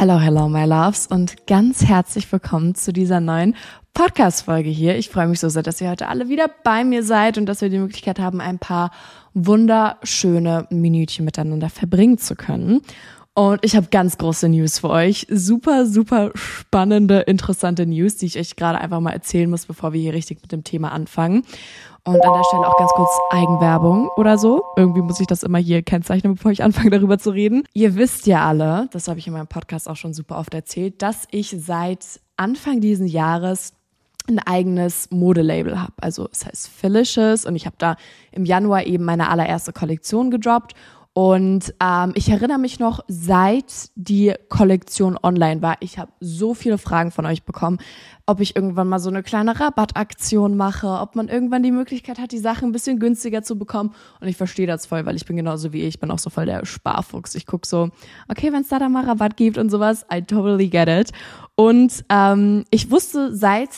Hello, hello, my loves und ganz herzlich willkommen zu dieser neuen Podcast-Folge hier. Ich freue mich so sehr, dass ihr heute alle wieder bei mir seid und dass wir die Möglichkeit haben, ein paar wunderschöne Minütchen miteinander verbringen zu können. Und ich habe ganz große News für euch. Super, super spannende, interessante News, die ich euch gerade einfach mal erzählen muss, bevor wir hier richtig mit dem Thema anfangen. Und an der Stelle auch ganz kurz Eigenwerbung oder so. Irgendwie muss ich das immer hier kennzeichnen, bevor ich anfange darüber zu reden. Ihr wisst ja alle, das habe ich in meinem Podcast auch schon super oft erzählt, dass ich seit Anfang diesen Jahres ein eigenes Modelabel habe. Also es heißt Felicious und ich habe da im Januar eben meine allererste Kollektion gedroppt und ähm, ich erinnere mich noch, seit die Kollektion online war, ich habe so viele Fragen von euch bekommen, ob ich irgendwann mal so eine kleine Rabattaktion mache, ob man irgendwann die Möglichkeit hat, die Sachen ein bisschen günstiger zu bekommen. Und ich verstehe das voll, weil ich bin genauso wie ihr. Ich bin auch so voll der Sparfuchs. Ich guck so, okay, wenn es da dann mal Rabatt gibt und sowas, I totally get it. Und ähm, ich wusste seit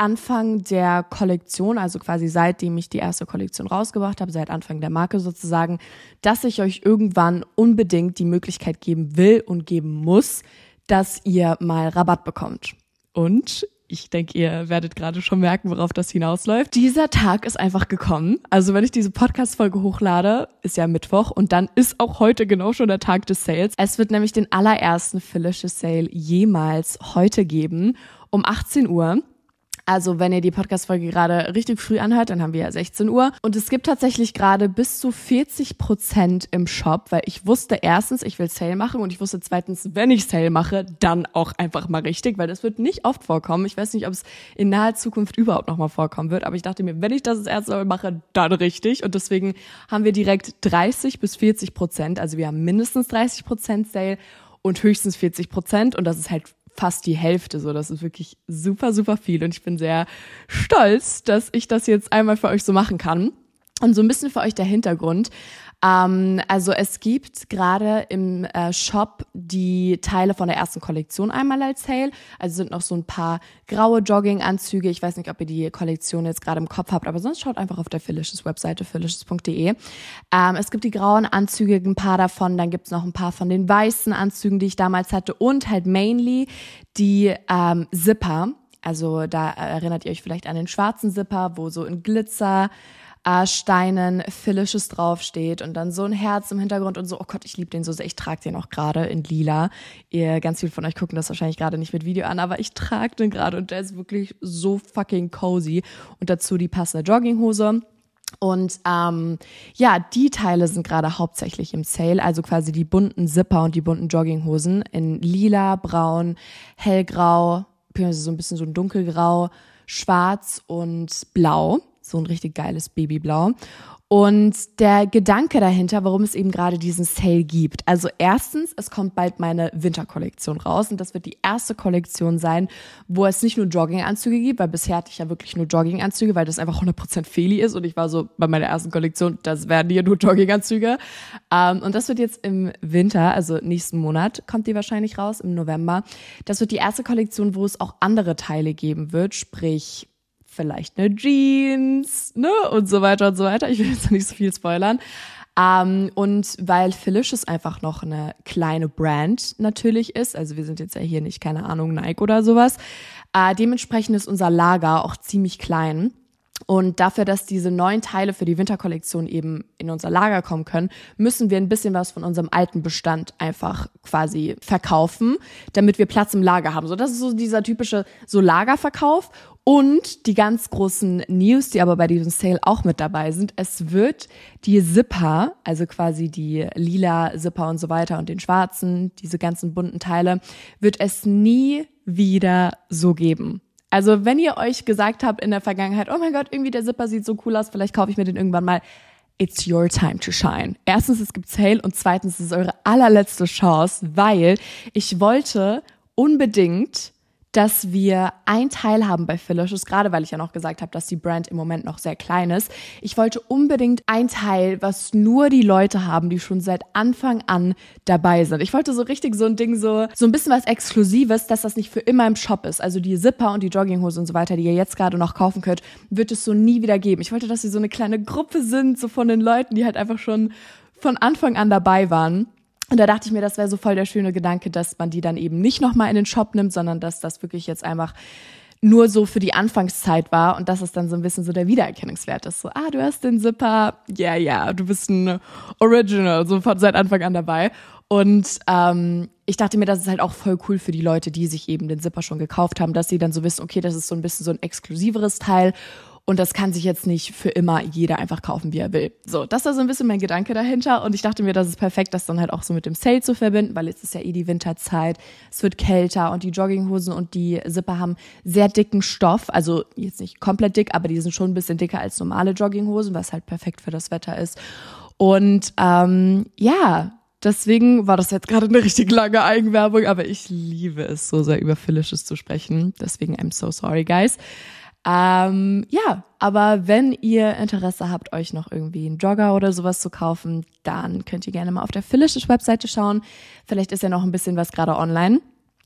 Anfang der Kollektion, also quasi seitdem ich die erste Kollektion rausgebracht habe, seit Anfang der Marke sozusagen, dass ich euch irgendwann unbedingt die Möglichkeit geben will und geben muss, dass ihr mal Rabatt bekommt. Und ich denke, ihr werdet gerade schon merken, worauf das hinausläuft. Dieser Tag ist einfach gekommen. Also wenn ich diese Podcast-Folge hochlade, ist ja Mittwoch und dann ist auch heute genau schon der Tag des Sales. Es wird nämlich den allerersten Felicious Sale jemals heute geben um 18 Uhr. Also wenn ihr die Podcast-Folge gerade richtig früh anhört, dann haben wir ja 16 Uhr. Und es gibt tatsächlich gerade bis zu 40 Prozent im Shop, weil ich wusste erstens, ich will Sale machen und ich wusste zweitens, wenn ich Sale mache, dann auch einfach mal richtig, weil das wird nicht oft vorkommen. Ich weiß nicht, ob es in naher Zukunft überhaupt nochmal vorkommen wird, aber ich dachte mir, wenn ich das das erste Mal mache, dann richtig. Und deswegen haben wir direkt 30 bis 40 Prozent. Also wir haben mindestens 30 Prozent Sale und höchstens 40 Prozent. Und das ist halt fast die Hälfte. So, das ist wirklich super, super viel. Und ich bin sehr stolz, dass ich das jetzt einmal für euch so machen kann. Und so ein bisschen für euch der Hintergrund. Ähm, also es gibt gerade im äh, Shop die Teile von der ersten Kollektion einmal als Sale. Also sind noch so ein paar graue Jogginganzüge. Ich weiß nicht, ob ihr die Kollektion jetzt gerade im Kopf habt, aber sonst schaut einfach auf der Felicious Webseite felicious.de. Ähm, es gibt die grauen Anzüge, ein paar davon. Dann gibt's noch ein paar von den weißen Anzügen, die ich damals hatte und halt mainly die ähm, Zipper. Also da erinnert ihr euch vielleicht an den schwarzen Zipper, wo so in Glitzer äh, Steinen Felicious draufsteht und dann so ein Herz im Hintergrund und so, oh Gott, ich liebe den so sehr. Ich trage den auch gerade in lila. Ihr, ganz viele von euch gucken das wahrscheinlich gerade nicht mit Video an, aber ich trage den gerade und der ist wirklich so fucking cozy. Und dazu die passende Jogginghose. Und ähm, ja, die Teile sind gerade hauptsächlich im Sale, also quasi die bunten Zipper und die bunten Jogginghosen in lila, braun, hellgrau, so ein bisschen so ein dunkelgrau, schwarz und blau so ein richtig geiles Babyblau. Und der Gedanke dahinter, warum es eben gerade diesen Sale gibt. Also erstens, es kommt bald meine Winterkollektion raus und das wird die erste Kollektion sein, wo es nicht nur Jogginganzüge gibt, weil bisher hatte ich ja wirklich nur Jogginganzüge, weil das einfach 100% Feli ist und ich war so bei meiner ersten Kollektion, das werden hier nur Jogginganzüge. Um, und das wird jetzt im Winter, also nächsten Monat, kommt die wahrscheinlich raus, im November. Das wird die erste Kollektion, wo es auch andere Teile geben wird, sprich vielleicht eine Jeans, ne? Und so weiter und so weiter. Ich will jetzt nicht so viel spoilern. Ähm, und weil Felicious einfach noch eine kleine Brand natürlich ist, also wir sind jetzt ja hier nicht, keine Ahnung, Nike oder sowas, äh, dementsprechend ist unser Lager auch ziemlich klein. Und dafür, dass diese neuen Teile für die Winterkollektion eben in unser Lager kommen können, müssen wir ein bisschen was von unserem alten Bestand einfach quasi verkaufen, damit wir Platz im Lager haben. So, das ist so dieser typische so Lagerverkauf. Und die ganz großen News, die aber bei diesem Sale auch mit dabei sind, es wird die Zipper, also quasi die lila Zipper und so weiter und den schwarzen, diese ganzen bunten Teile, wird es nie wieder so geben. Also wenn ihr euch gesagt habt in der Vergangenheit, oh mein Gott, irgendwie der Zipper sieht so cool aus, vielleicht kaufe ich mir den irgendwann mal. It's your time to shine. Erstens, es gibt Sale und zweitens, es ist eure allerletzte Chance, weil ich wollte unbedingt dass wir ein Teil haben bei Felicious, gerade weil ich ja noch gesagt habe, dass die Brand im Moment noch sehr klein ist. Ich wollte unbedingt ein Teil, was nur die Leute haben, die schon seit Anfang an dabei sind. Ich wollte so richtig so ein Ding, so, so ein bisschen was Exklusives, dass das nicht für immer im Shop ist. Also die Zipper und die Jogginghose und so weiter, die ihr jetzt gerade noch kaufen könnt, wird es so nie wieder geben. Ich wollte, dass sie so eine kleine Gruppe sind, so von den Leuten, die halt einfach schon von Anfang an dabei waren. Und da dachte ich mir, das wäre so voll der schöne Gedanke, dass man die dann eben nicht nochmal in den Shop nimmt, sondern dass das wirklich jetzt einfach nur so für die Anfangszeit war und dass es dann so ein bisschen so der Wiedererkennungswert ist. So, ah, du hast den Zipper, ja, yeah, ja, yeah, du bist ein Original, so von seit Anfang an dabei. Und ähm, ich dachte mir, das ist halt auch voll cool für die Leute, die sich eben den Zipper schon gekauft haben, dass sie dann so wissen, okay, das ist so ein bisschen so ein exklusiveres Teil und das kann sich jetzt nicht für immer jeder einfach kaufen, wie er will. So, das war so ein bisschen mein Gedanke dahinter. Und ich dachte mir, das ist perfekt, das dann halt auch so mit dem Sale zu verbinden, weil jetzt ist ja eh die Winterzeit. Es wird kälter und die Jogginghosen und die Zipper haben sehr dicken Stoff. Also jetzt nicht komplett dick, aber die sind schon ein bisschen dicker als normale Jogginghosen, was halt perfekt für das Wetter ist. Und ähm, ja, Deswegen war das jetzt gerade eine richtig lange Eigenwerbung, aber ich liebe es so sehr über Finishes zu sprechen. Deswegen I'm so sorry, guys. Ähm, ja, aber wenn ihr Interesse habt, euch noch irgendwie einen Jogger oder sowas zu kaufen, dann könnt ihr gerne mal auf der Philish's Webseite schauen. Vielleicht ist ja noch ein bisschen was gerade online,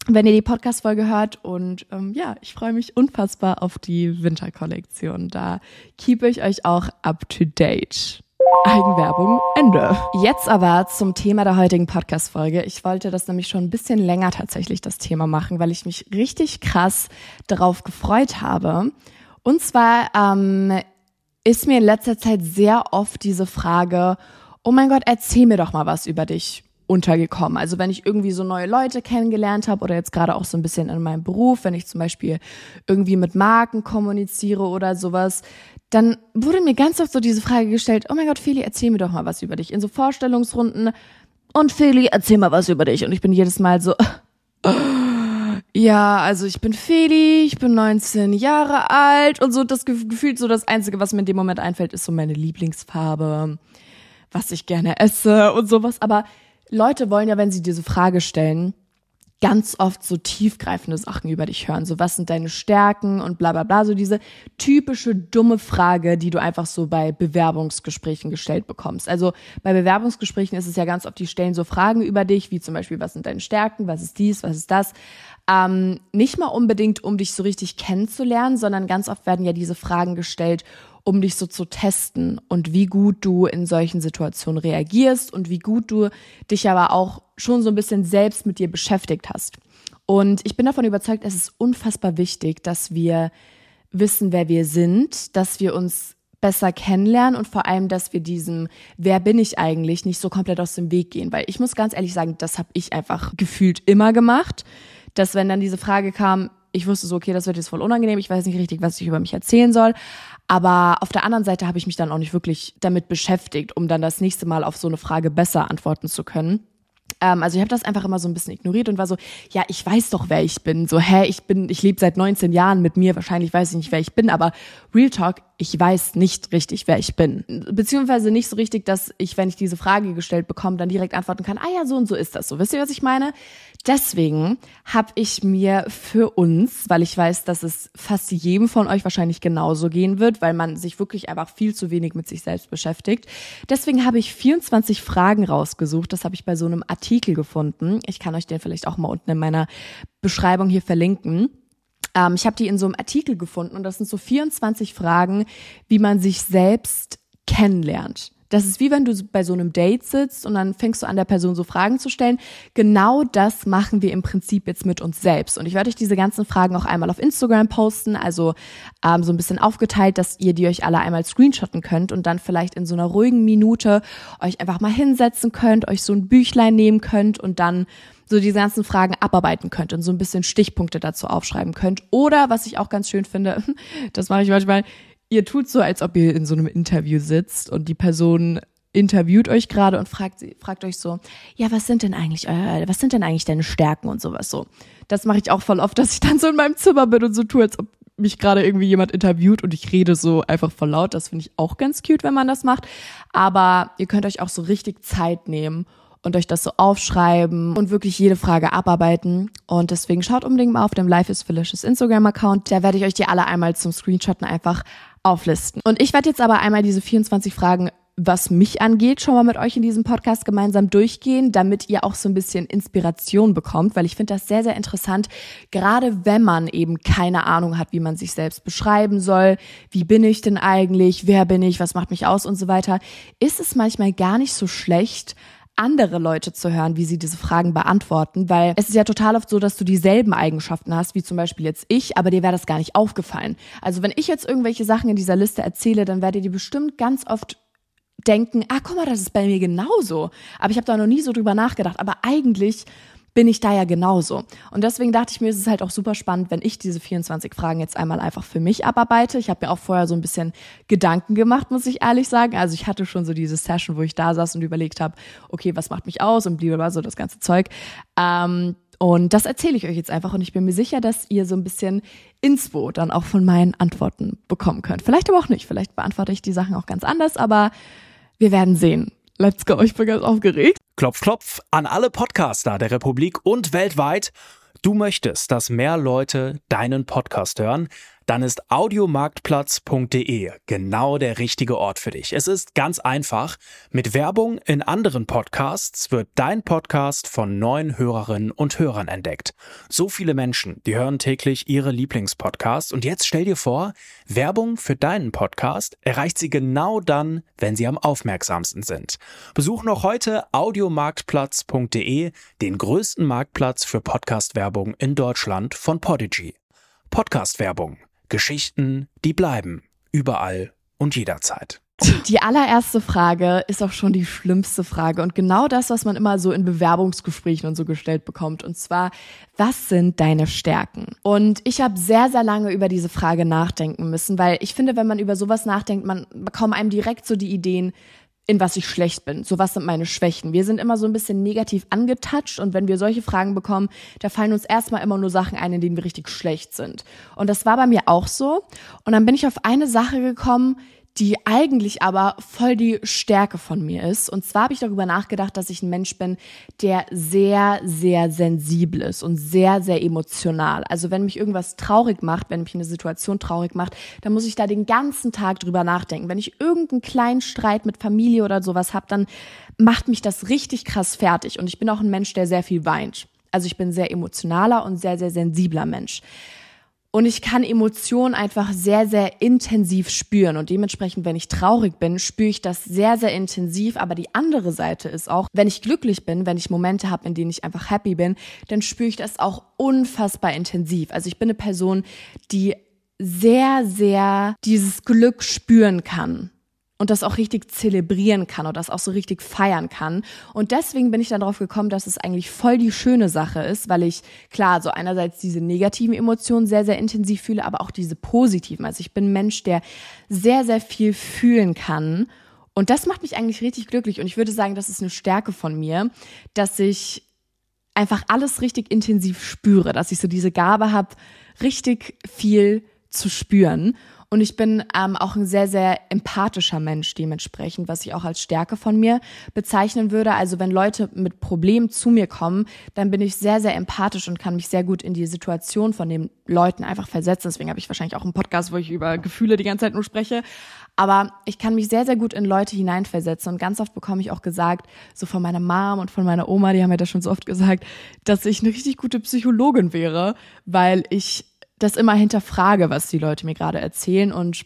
wenn ihr die Podcast-Folge hört. Und ähm, ja, ich freue mich unfassbar auf die Winterkollektion. Da keep ich euch auch up to date. Eigenwerbung, Ende. Jetzt aber zum Thema der heutigen Podcast-Folge. Ich wollte das nämlich schon ein bisschen länger tatsächlich das Thema machen, weil ich mich richtig krass darauf gefreut habe. Und zwar ähm, ist mir in letzter Zeit sehr oft diese Frage, oh mein Gott, erzähl mir doch mal was über dich untergekommen. Also wenn ich irgendwie so neue Leute kennengelernt habe oder jetzt gerade auch so ein bisschen in meinem Beruf, wenn ich zum Beispiel irgendwie mit Marken kommuniziere oder sowas, dann wurde mir ganz oft so diese Frage gestellt, oh mein Gott, Feli, erzähl mir doch mal was über dich. In so Vorstellungsrunden. Und Feli, erzähl mal was über dich. Und ich bin jedes Mal so, ja, also ich bin Feli, ich bin 19 Jahre alt und so das gefühlt so das Einzige, was mir in dem Moment einfällt, ist so meine Lieblingsfarbe, was ich gerne esse und sowas. Aber Leute wollen ja, wenn sie diese Frage stellen, ganz oft so tiefgreifende Sachen über dich hören. So, was sind deine Stärken und bla bla bla. So diese typische dumme Frage, die du einfach so bei Bewerbungsgesprächen gestellt bekommst. Also bei Bewerbungsgesprächen ist es ja ganz oft, die stellen so Fragen über dich, wie zum Beispiel, was sind deine Stärken, was ist dies, was ist das. Ähm, nicht mal unbedingt, um dich so richtig kennenzulernen, sondern ganz oft werden ja diese Fragen gestellt, um dich so zu testen und wie gut du in solchen Situationen reagierst und wie gut du dich aber auch schon so ein bisschen selbst mit dir beschäftigt hast. Und ich bin davon überzeugt, es ist unfassbar wichtig, dass wir wissen, wer wir sind, dass wir uns besser kennenlernen und vor allem, dass wir diesem Wer bin ich eigentlich nicht so komplett aus dem Weg gehen. Weil ich muss ganz ehrlich sagen, das habe ich einfach gefühlt immer gemacht, dass wenn dann diese Frage kam, ich wusste so, okay, das wird jetzt voll unangenehm, ich weiß nicht richtig, was ich über mich erzählen soll. Aber auf der anderen Seite habe ich mich dann auch nicht wirklich damit beschäftigt, um dann das nächste Mal auf so eine Frage besser antworten zu können. Ähm, also ich habe das einfach immer so ein bisschen ignoriert und war so, ja, ich weiß doch, wer ich bin. So, hä, ich bin, ich lebe seit 19 Jahren mit mir, wahrscheinlich weiß ich nicht, wer ich bin, aber Real Talk, ich weiß nicht richtig, wer ich bin. Beziehungsweise nicht so richtig, dass ich, wenn ich diese Frage gestellt bekomme, dann direkt antworten kann, ah ja, so und so ist das so. Wisst ihr, was ich meine? Deswegen habe ich mir für uns, weil ich weiß, dass es fast jedem von euch wahrscheinlich genauso gehen wird, weil man sich wirklich einfach viel zu wenig mit sich selbst beschäftigt. Deswegen habe ich 24 Fragen rausgesucht. Das habe ich bei so einem Artikel gefunden. Ich kann euch den vielleicht auch mal unten in meiner Beschreibung hier verlinken. Ähm, ich habe die in so einem Artikel gefunden und das sind so 24 Fragen, wie man sich selbst kennenlernt. Das ist wie wenn du bei so einem Date sitzt und dann fängst du an, der Person so Fragen zu stellen. Genau das machen wir im Prinzip jetzt mit uns selbst. Und ich werde euch diese ganzen Fragen auch einmal auf Instagram posten, also ähm, so ein bisschen aufgeteilt, dass ihr die euch alle einmal screenshotten könnt und dann vielleicht in so einer ruhigen Minute euch einfach mal hinsetzen könnt, euch so ein Büchlein nehmen könnt und dann so diese ganzen Fragen abarbeiten könnt und so ein bisschen Stichpunkte dazu aufschreiben könnt. Oder, was ich auch ganz schön finde, das mache ich manchmal, ihr tut so, als ob ihr in so einem Interview sitzt und die Person interviewt euch gerade und fragt fragt euch so, ja, was sind denn eigentlich, äh, was sind denn eigentlich deine Stärken und sowas so. Das mache ich auch voll oft, dass ich dann so in meinem Zimmer bin und so tue, als ob mich gerade irgendwie jemand interviewt und ich rede so einfach voll laut. Das finde ich auch ganz cute, wenn man das macht. Aber ihr könnt euch auch so richtig Zeit nehmen und euch das so aufschreiben und wirklich jede Frage abarbeiten. Und deswegen schaut unbedingt mal auf dem Life is Felicious Instagram-Account. Da werde ich euch die alle einmal zum Screenshotten einfach auflisten. Und ich werde jetzt aber einmal diese 24 Fragen was mich angeht, schon mal mit euch in diesem Podcast gemeinsam durchgehen, damit ihr auch so ein bisschen Inspiration bekommt, weil ich finde das sehr, sehr interessant, gerade wenn man eben keine Ahnung hat, wie man sich selbst beschreiben soll, wie bin ich denn eigentlich, wer bin ich, was macht mich aus und so weiter, ist es manchmal gar nicht so schlecht, andere Leute zu hören, wie sie diese Fragen beantworten, weil es ist ja total oft so, dass du dieselben Eigenschaften hast, wie zum Beispiel jetzt ich, aber dir wäre das gar nicht aufgefallen. Also wenn ich jetzt irgendwelche Sachen in dieser Liste erzähle, dann werdet ihr bestimmt ganz oft denken, ah, guck mal, das ist bei mir genauso. Aber ich habe da noch nie so drüber nachgedacht. Aber eigentlich bin ich da ja genauso. Und deswegen dachte ich mir, es ist halt auch super spannend, wenn ich diese 24 Fragen jetzt einmal einfach für mich abarbeite. Ich habe mir auch vorher so ein bisschen Gedanken gemacht, muss ich ehrlich sagen. Also ich hatte schon so diese Session, wo ich da saß und überlegt habe, okay, was macht mich aus und blieb so das ganze Zeug. Ähm, und das erzähle ich euch jetzt einfach und ich bin mir sicher, dass ihr so ein bisschen Inspo dann auch von meinen Antworten bekommen könnt. Vielleicht aber auch nicht. Vielleicht beantworte ich die Sachen auch ganz anders, aber wir werden sehen. Let's go, ich bin ganz aufgeregt. Klopf, klopf an alle Podcaster der Republik und weltweit. Du möchtest, dass mehr Leute deinen Podcast hören? Dann ist audiomarktplatz.de genau der richtige Ort für dich. Es ist ganz einfach. Mit Werbung in anderen Podcasts wird dein Podcast von neuen Hörerinnen und Hörern entdeckt. So viele Menschen, die hören täglich ihre Lieblingspodcasts und jetzt stell dir vor, Werbung für deinen Podcast erreicht sie genau dann, wenn sie am aufmerksamsten sind. Besuch noch heute audiomarktplatz.de, den größten Marktplatz für Podcast-Werbung in Deutschland von Podigy. Podcast-Werbung Geschichten, die bleiben. Überall und jederzeit. Die allererste Frage ist auch schon die schlimmste Frage und genau das, was man immer so in Bewerbungsgesprächen und so gestellt bekommt. Und zwar, was sind deine Stärken? Und ich habe sehr, sehr lange über diese Frage nachdenken müssen, weil ich finde, wenn man über sowas nachdenkt, man bekommt einem direkt so die Ideen, in was ich schlecht bin. So was sind meine Schwächen. Wir sind immer so ein bisschen negativ angetatscht und wenn wir solche Fragen bekommen, da fallen uns erstmal immer nur Sachen ein, in denen wir richtig schlecht sind. Und das war bei mir auch so. Und dann bin ich auf eine Sache gekommen, die eigentlich aber voll die Stärke von mir ist. Und zwar habe ich darüber nachgedacht, dass ich ein Mensch bin, der sehr, sehr sensibel ist und sehr, sehr emotional. Also wenn mich irgendwas traurig macht, wenn mich eine Situation traurig macht, dann muss ich da den ganzen Tag drüber nachdenken. Wenn ich irgendeinen kleinen Streit mit Familie oder sowas habe, dann macht mich das richtig krass fertig. Und ich bin auch ein Mensch, der sehr viel weint. Also ich bin sehr emotionaler und sehr, sehr sensibler Mensch. Und ich kann Emotionen einfach sehr, sehr intensiv spüren. Und dementsprechend, wenn ich traurig bin, spüre ich das sehr, sehr intensiv. Aber die andere Seite ist auch, wenn ich glücklich bin, wenn ich Momente habe, in denen ich einfach happy bin, dann spüre ich das auch unfassbar intensiv. Also ich bin eine Person, die sehr, sehr dieses Glück spüren kann und das auch richtig zelebrieren kann und das auch so richtig feiern kann. Und deswegen bin ich dann darauf gekommen, dass es eigentlich voll die schöne Sache ist, weil ich klar so einerseits diese negativen Emotionen sehr, sehr intensiv fühle, aber auch diese positiven. Also ich bin ein Mensch, der sehr, sehr viel fühlen kann. Und das macht mich eigentlich richtig glücklich. Und ich würde sagen, das ist eine Stärke von mir, dass ich einfach alles richtig intensiv spüre, dass ich so diese Gabe habe, richtig viel zu spüren. Und ich bin ähm, auch ein sehr, sehr empathischer Mensch dementsprechend, was ich auch als Stärke von mir bezeichnen würde. Also wenn Leute mit Problemen zu mir kommen, dann bin ich sehr, sehr empathisch und kann mich sehr gut in die Situation von den Leuten einfach versetzen. Deswegen habe ich wahrscheinlich auch einen Podcast, wo ich über Gefühle die ganze Zeit nur spreche. Aber ich kann mich sehr, sehr gut in Leute hineinversetzen. Und ganz oft bekomme ich auch gesagt, so von meiner Mom und von meiner Oma, die haben mir das schon so oft gesagt, dass ich eine richtig gute Psychologin wäre, weil ich das immer hinterfrage, was die Leute mir gerade erzählen und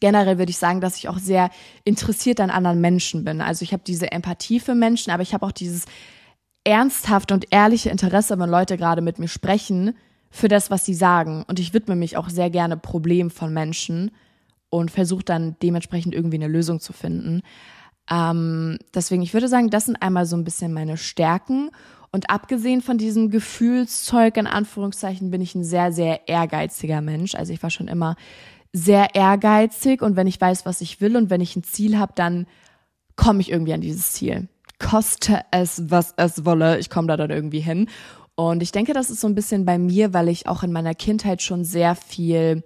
generell würde ich sagen, dass ich auch sehr interessiert an anderen Menschen bin. Also ich habe diese Empathie für Menschen, aber ich habe auch dieses ernsthafte und ehrliche Interesse, wenn Leute gerade mit mir sprechen, für das, was sie sagen. Und ich widme mich auch sehr gerne Problemen von Menschen und versuche dann dementsprechend irgendwie eine Lösung zu finden. Ähm, deswegen, ich würde sagen, das sind einmal so ein bisschen meine Stärken. Und abgesehen von diesem Gefühlszeug, in Anführungszeichen, bin ich ein sehr, sehr ehrgeiziger Mensch. Also ich war schon immer sehr ehrgeizig und wenn ich weiß, was ich will und wenn ich ein Ziel habe, dann komme ich irgendwie an dieses Ziel. Koste es, was es wolle, ich komme da dann irgendwie hin. Und ich denke, das ist so ein bisschen bei mir, weil ich auch in meiner Kindheit schon sehr viel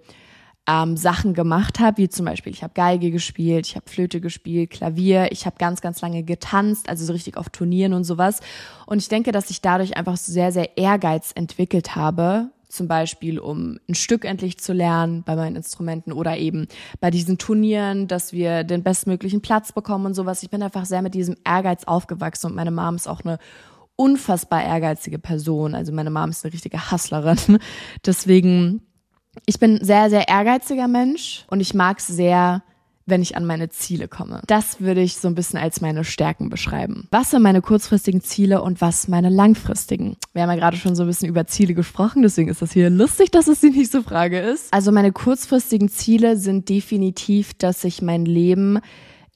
ähm, Sachen gemacht habe, wie zum Beispiel, ich habe Geige gespielt, ich habe Flöte gespielt, Klavier, ich habe ganz, ganz lange getanzt, also so richtig auf Turnieren und sowas. Und ich denke, dass ich dadurch einfach sehr, sehr Ehrgeiz entwickelt habe, zum Beispiel um ein Stück endlich zu lernen bei meinen Instrumenten oder eben bei diesen Turnieren, dass wir den bestmöglichen Platz bekommen und sowas. Ich bin einfach sehr mit diesem Ehrgeiz aufgewachsen und meine Mom ist auch eine unfassbar ehrgeizige Person. Also meine Mom ist eine richtige Hustlerin. Deswegen ich bin sehr, sehr ehrgeiziger Mensch und ich mag es sehr, wenn ich an meine Ziele komme. Das würde ich so ein bisschen als meine Stärken beschreiben. Was sind meine kurzfristigen Ziele und was meine langfristigen? Wir haben ja gerade schon so ein bisschen über Ziele gesprochen, deswegen ist das hier lustig, dass es die nächste Frage ist. Also meine kurzfristigen Ziele sind definitiv, dass ich mein Leben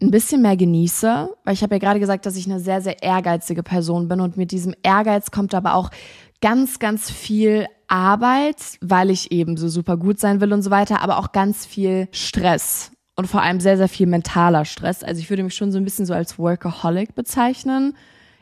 ein bisschen mehr genieße, weil ich habe ja gerade gesagt, dass ich eine sehr, sehr ehrgeizige Person bin und mit diesem Ehrgeiz kommt aber auch ganz, ganz viel Arbeit, weil ich eben so super gut sein will und so weiter, aber auch ganz viel Stress und vor allem sehr, sehr viel mentaler Stress. Also ich würde mich schon so ein bisschen so als Workaholic bezeichnen.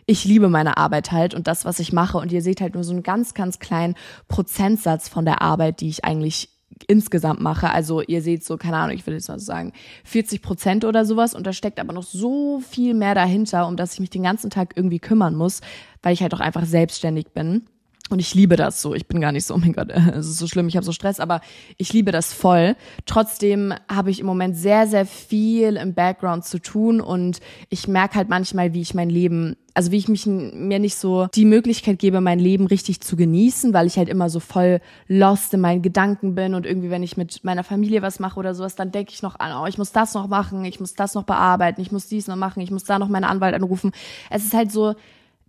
Ich liebe meine Arbeit halt und das, was ich mache. Und ihr seht halt nur so einen ganz, ganz kleinen Prozentsatz von der Arbeit, die ich eigentlich insgesamt mache. Also ihr seht so, keine Ahnung, ich würde jetzt mal sagen, 40 Prozent oder sowas. Und da steckt aber noch so viel mehr dahinter, um das ich mich den ganzen Tag irgendwie kümmern muss, weil ich halt auch einfach selbstständig bin. Und ich liebe das so. Ich bin gar nicht so, oh mein Gott, es ist so schlimm, ich habe so Stress, aber ich liebe das voll. Trotzdem habe ich im Moment sehr, sehr viel im Background zu tun und ich merke halt manchmal, wie ich mein Leben, also wie ich mich mir nicht so die Möglichkeit gebe, mein Leben richtig zu genießen, weil ich halt immer so voll lost in meinen Gedanken bin und irgendwie, wenn ich mit meiner Familie was mache oder sowas, dann denke ich noch an, oh, ich muss das noch machen, ich muss das noch bearbeiten, ich muss dies noch machen, ich muss da noch meinen Anwalt anrufen. Es ist halt so,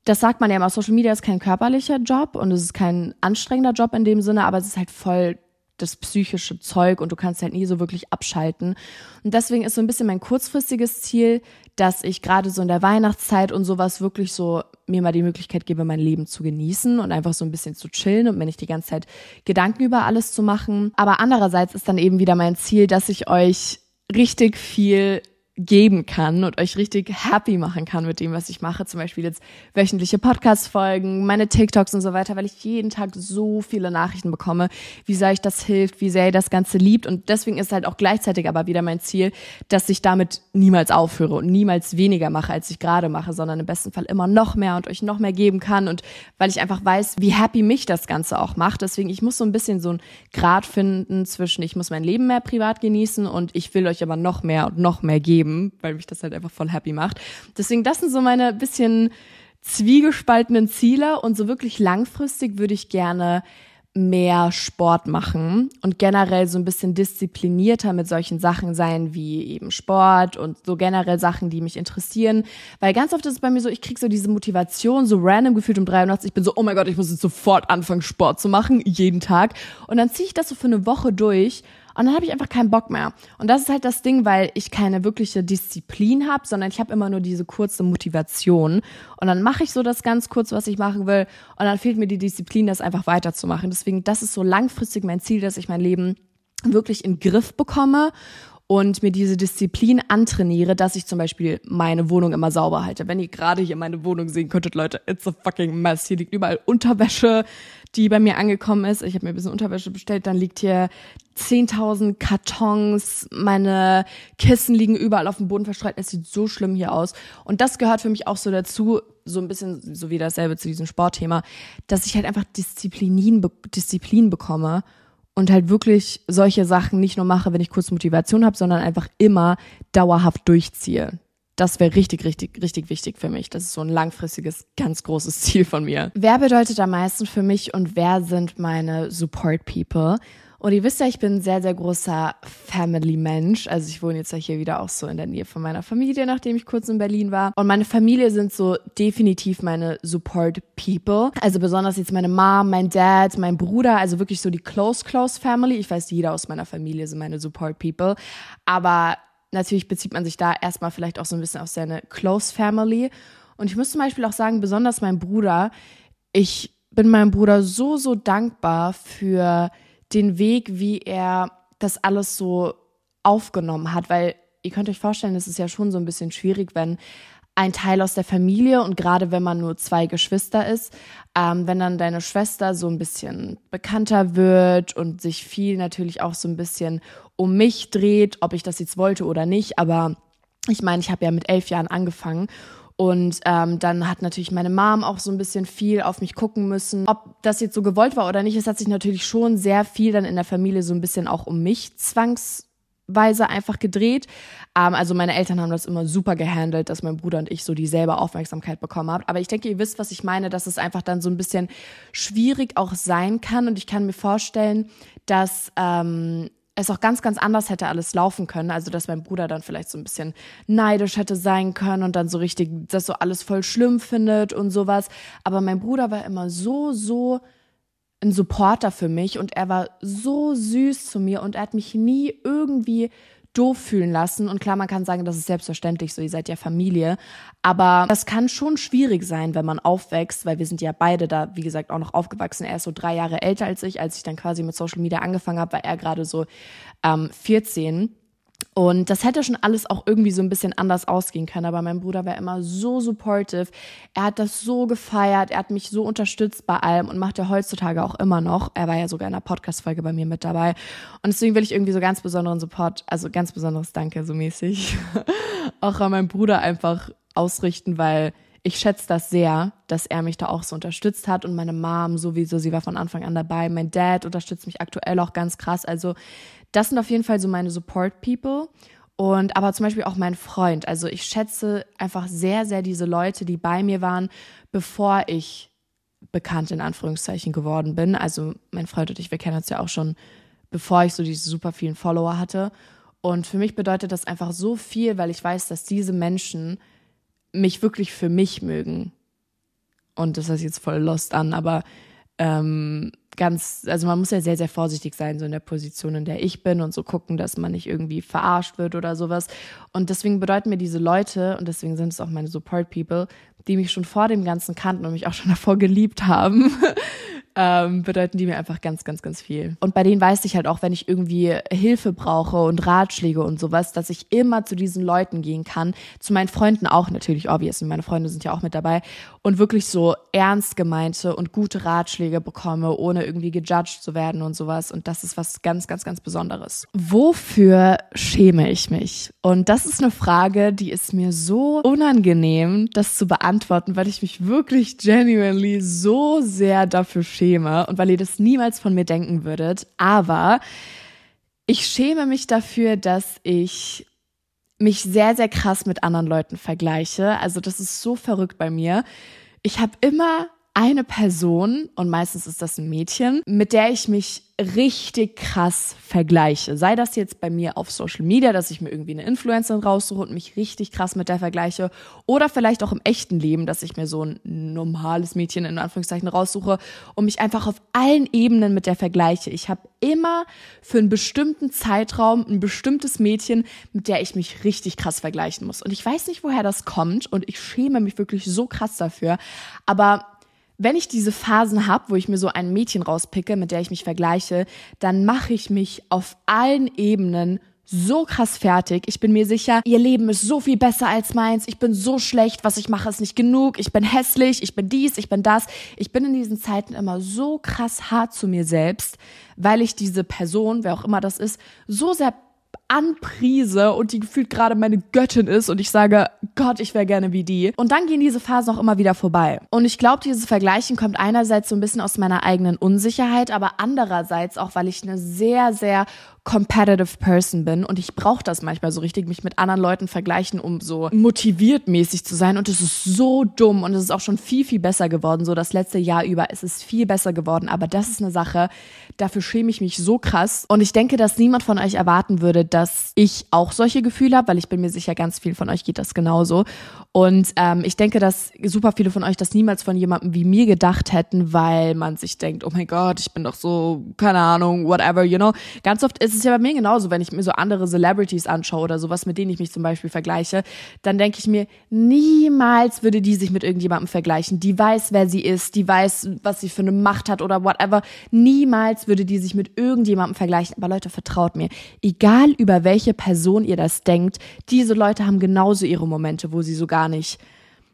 das sagt man ja immer, Social Media ist kein körperlicher Job und es ist kein anstrengender Job in dem Sinne, aber es ist halt voll das psychische Zeug und du kannst halt nie so wirklich abschalten. Und deswegen ist so ein bisschen mein kurzfristiges Ziel, dass ich gerade so in der Weihnachtszeit und sowas wirklich so mir mal die Möglichkeit gebe, mein Leben zu genießen und einfach so ein bisschen zu chillen und mir nicht die ganze Zeit Gedanken über alles zu machen. Aber andererseits ist dann eben wieder mein Ziel, dass ich euch richtig viel geben kann und euch richtig happy machen kann mit dem, was ich mache. Zum Beispiel jetzt wöchentliche Podcast-Folgen, meine TikToks und so weiter, weil ich jeden Tag so viele Nachrichten bekomme, wie sehr ich das hilft, wie sehr ihr das Ganze liebt. Und deswegen ist halt auch gleichzeitig aber wieder mein Ziel, dass ich damit niemals aufhöre und niemals weniger mache, als ich gerade mache, sondern im besten Fall immer noch mehr und euch noch mehr geben kann. Und weil ich einfach weiß, wie happy mich das Ganze auch macht. Deswegen, ich muss so ein bisschen so ein Grad finden zwischen, ich muss mein Leben mehr privat genießen und ich will euch aber noch mehr und noch mehr geben geben, weil mich das halt einfach voll happy macht. Deswegen, das sind so meine bisschen zwiegespaltenen Ziele und so wirklich langfristig würde ich gerne mehr Sport machen und generell so ein bisschen disziplinierter mit solchen Sachen sein wie eben Sport und so generell Sachen, die mich interessieren. Weil ganz oft ist es bei mir so, ich krieg so diese Motivation, so random gefühlt um 83, ich bin so, oh mein Gott, ich muss jetzt sofort anfangen, Sport zu machen, jeden Tag. Und dann ziehe ich das so für eine Woche durch und dann habe ich einfach keinen Bock mehr. Und das ist halt das Ding, weil ich keine wirkliche Disziplin habe, sondern ich habe immer nur diese kurze Motivation. Und dann mache ich so das ganz kurz, was ich machen will. Und dann fehlt mir die Disziplin, das einfach weiterzumachen. Deswegen, das ist so langfristig mein Ziel, dass ich mein Leben wirklich in Griff bekomme und mir diese Disziplin antrainiere, dass ich zum Beispiel meine Wohnung immer sauber halte. Wenn ihr gerade hier meine Wohnung sehen könntet, Leute, it's a fucking mess. Hier liegt überall Unterwäsche, die bei mir angekommen ist. Ich habe mir ein bisschen Unterwäsche bestellt, dann liegt hier 10.000 Kartons, meine Kissen liegen überall auf dem Boden verstreut. Es sieht so schlimm hier aus. Und das gehört für mich auch so dazu, so ein bisschen so wie dasselbe zu diesem Sportthema, dass ich halt einfach Disziplin, Disziplin bekomme und halt wirklich solche Sachen nicht nur mache, wenn ich kurz Motivation habe, sondern einfach immer dauerhaft durchziehe. Das wäre richtig, richtig, richtig wichtig für mich. Das ist so ein langfristiges, ganz großes Ziel von mir. Wer bedeutet am meisten für mich und wer sind meine Support People? Und ihr wisst ja, ich bin ein sehr, sehr großer Family-Mensch. Also ich wohne jetzt ja hier wieder auch so in der Nähe von meiner Familie, nachdem ich kurz in Berlin war. Und meine Familie sind so definitiv meine Support-People. Also besonders jetzt meine Mom, mein Dad, mein Bruder, also wirklich so die close, close Family. Ich weiß, jeder aus meiner Familie sind meine Support-People. Aber natürlich bezieht man sich da erstmal vielleicht auch so ein bisschen auf seine close Family. Und ich muss zum Beispiel auch sagen, besonders mein Bruder, ich bin meinem Bruder so, so dankbar für den Weg, wie er das alles so aufgenommen hat, weil ihr könnt euch vorstellen, es ist ja schon so ein bisschen schwierig, wenn ein Teil aus der Familie und gerade wenn man nur zwei Geschwister ist, ähm, wenn dann deine Schwester so ein bisschen bekannter wird und sich viel natürlich auch so ein bisschen um mich dreht, ob ich das jetzt wollte oder nicht, aber ich meine, ich habe ja mit elf Jahren angefangen und ähm, dann hat natürlich meine Mom auch so ein bisschen viel auf mich gucken müssen. Ob das jetzt so gewollt war oder nicht, es hat sich natürlich schon sehr viel dann in der Familie so ein bisschen auch um mich zwangsweise einfach gedreht. Ähm, also meine Eltern haben das immer super gehandelt, dass mein Bruder und ich so dieselbe Aufmerksamkeit bekommen haben. Aber ich denke, ihr wisst, was ich meine, dass es einfach dann so ein bisschen schwierig auch sein kann. Und ich kann mir vorstellen, dass ähm, es auch ganz, ganz anders hätte alles laufen können. Also, dass mein Bruder dann vielleicht so ein bisschen neidisch hätte sein können und dann so richtig das so alles voll schlimm findet und sowas. Aber mein Bruder war immer so, so ein Supporter für mich und er war so süß zu mir und er hat mich nie irgendwie doof fühlen lassen. Und klar, man kann sagen, das ist selbstverständlich so, ihr seid ja Familie. Aber das kann schon schwierig sein, wenn man aufwächst, weil wir sind ja beide da, wie gesagt, auch noch aufgewachsen. Er ist so drei Jahre älter als ich. Als ich dann quasi mit Social Media angefangen habe, war er gerade so ähm, 14. Und das hätte schon alles auch irgendwie so ein bisschen anders ausgehen können. Aber mein Bruder war immer so supportive. Er hat das so gefeiert. Er hat mich so unterstützt bei allem und macht er heutzutage auch immer noch. Er war ja sogar in einer Podcast-Folge bei mir mit dabei. Und deswegen will ich irgendwie so ganz besonderen Support, also ganz besonderes Danke so mäßig, auch an meinen Bruder einfach ausrichten, weil ich schätze das sehr, dass er mich da auch so unterstützt hat und meine Mom sowieso, sie war von Anfang an dabei. Mein Dad unterstützt mich aktuell auch ganz krass. Also das sind auf jeden Fall so meine Support People. Und aber zum Beispiel auch mein Freund. Also ich schätze einfach sehr, sehr diese Leute, die bei mir waren, bevor ich bekannt in Anführungszeichen geworden bin. Also mein Freund und ich, wir kennen uns ja auch schon, bevor ich so diese super vielen Follower hatte. Und für mich bedeutet das einfach so viel, weil ich weiß, dass diese Menschen mich wirklich für mich mögen. Und das heißt jetzt voll lost an, aber ähm, ganz, also man muss ja sehr, sehr vorsichtig sein, so in der Position, in der ich bin und so gucken, dass man nicht irgendwie verarscht wird oder sowas. Und deswegen bedeuten mir diese Leute, und deswegen sind es auch meine Support People, die mich schon vor dem Ganzen kannten und mich auch schon davor geliebt haben, ähm, bedeuten die mir einfach ganz, ganz, ganz viel. Und bei denen weiß ich halt auch, wenn ich irgendwie Hilfe brauche und Ratschläge und sowas, dass ich immer zu diesen Leuten gehen kann. Zu meinen Freunden auch natürlich, obviously. Meine Freunde sind ja auch mit dabei. Und wirklich so ernst gemeinte und gute Ratschläge bekomme, ohne irgendwie gejudged zu werden und sowas. Und das ist was ganz, ganz, ganz Besonderes. Wofür schäme ich mich? Und das ist eine Frage, die ist mir so unangenehm, das zu beantworten, weil ich mich wirklich genuinely so sehr dafür schäme schäme und weil ihr das niemals von mir denken würdet. Aber ich schäme mich dafür, dass ich mich sehr, sehr krass mit anderen Leuten vergleiche. Also das ist so verrückt bei mir. Ich habe immer eine Person, und meistens ist das ein Mädchen, mit der ich mich richtig krass vergleiche. Sei das jetzt bei mir auf Social Media, dass ich mir irgendwie eine Influencerin raussuche und mich richtig krass mit der vergleiche. Oder vielleicht auch im echten Leben, dass ich mir so ein normales Mädchen in Anführungszeichen raussuche und mich einfach auf allen Ebenen mit der vergleiche. Ich habe immer für einen bestimmten Zeitraum ein bestimmtes Mädchen, mit der ich mich richtig krass vergleichen muss. Und ich weiß nicht, woher das kommt und ich schäme mich wirklich so krass dafür. Aber wenn ich diese Phasen habe, wo ich mir so ein Mädchen rauspicke, mit der ich mich vergleiche, dann mache ich mich auf allen Ebenen so krass fertig. Ich bin mir sicher, ihr Leben ist so viel besser als meins. Ich bin so schlecht, was ich mache ist nicht genug. Ich bin hässlich, ich bin dies, ich bin das. Ich bin in diesen Zeiten immer so krass hart zu mir selbst, weil ich diese Person, wer auch immer das ist, so sehr anpriese und die gefühlt gerade meine Göttin ist und ich sage, Gott, ich wäre gerne wie die. Und dann gehen diese Phasen auch immer wieder vorbei. Und ich glaube, dieses Vergleichen kommt einerseits so ein bisschen aus meiner eigenen Unsicherheit, aber andererseits auch, weil ich eine sehr, sehr competitive Person bin und ich brauche das manchmal so richtig, mich mit anderen Leuten vergleichen, um so motiviert mäßig zu sein und es ist so dumm und es ist auch schon viel, viel besser geworden, so das letzte Jahr über, es ist viel besser geworden, aber das ist eine Sache, dafür schäme ich mich so krass und ich denke, dass niemand von euch erwarten würde, dass ich auch solche Gefühle habe, weil ich bin mir sicher, ganz viel von euch geht das genauso und ähm, ich denke, dass super viele von euch das niemals von jemandem wie mir gedacht hätten, weil man sich denkt, oh mein Gott, ich bin doch so, keine Ahnung, whatever, you know. Ganz oft ist es ja bei mir genauso, wenn ich mir so andere Celebrities anschaue oder sowas, mit denen ich mich zum Beispiel vergleiche, dann denke ich mir, niemals würde die sich mit irgendjemandem vergleichen. Die weiß, wer sie ist, die weiß, was sie für eine Macht hat oder whatever. Niemals würde die sich mit irgendjemandem vergleichen. Aber Leute, vertraut mir, egal über welche Person ihr das denkt, diese Leute haben genauso ihre Momente, wo sie so gar nicht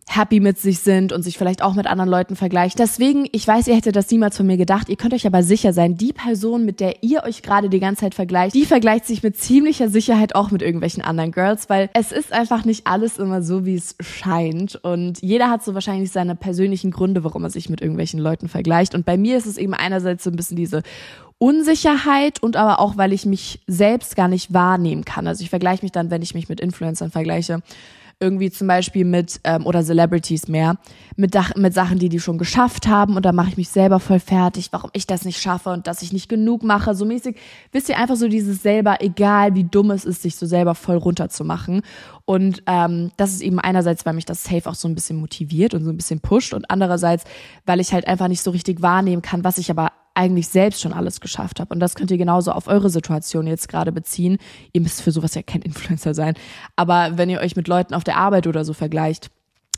happy mit sich sind und sich vielleicht auch mit anderen Leuten vergleicht. Deswegen, ich weiß, ihr hättet das niemals von mir gedacht. Ihr könnt euch aber sicher sein, die Person, mit der ihr euch gerade die ganze Zeit vergleicht, die vergleicht sich mit ziemlicher Sicherheit auch mit irgendwelchen anderen Girls, weil es ist einfach nicht alles immer so, wie es scheint. Und jeder hat so wahrscheinlich seine persönlichen Gründe, warum er sich mit irgendwelchen Leuten vergleicht. Und bei mir ist es eben einerseits so ein bisschen diese Unsicherheit und aber auch, weil ich mich selbst gar nicht wahrnehmen kann. Also ich vergleiche mich dann, wenn ich mich mit Influencern vergleiche, irgendwie zum Beispiel mit, ähm, oder Celebrities mehr, mit, mit Sachen, die die schon geschafft haben und da mache ich mich selber voll fertig, warum ich das nicht schaffe und dass ich nicht genug mache, so mäßig. Wisst ihr, einfach so dieses selber, egal wie dumm es ist, sich so selber voll runterzumachen. Und ähm, das ist eben einerseits, weil mich das Safe auch so ein bisschen motiviert und so ein bisschen pusht und andererseits, weil ich halt einfach nicht so richtig wahrnehmen kann, was ich aber eigentlich selbst schon alles geschafft habe. Und das könnt ihr genauso auf eure Situation jetzt gerade beziehen. Ihr müsst für sowas ja kein Influencer sein. Aber wenn ihr euch mit Leuten auf der Arbeit oder so vergleicht,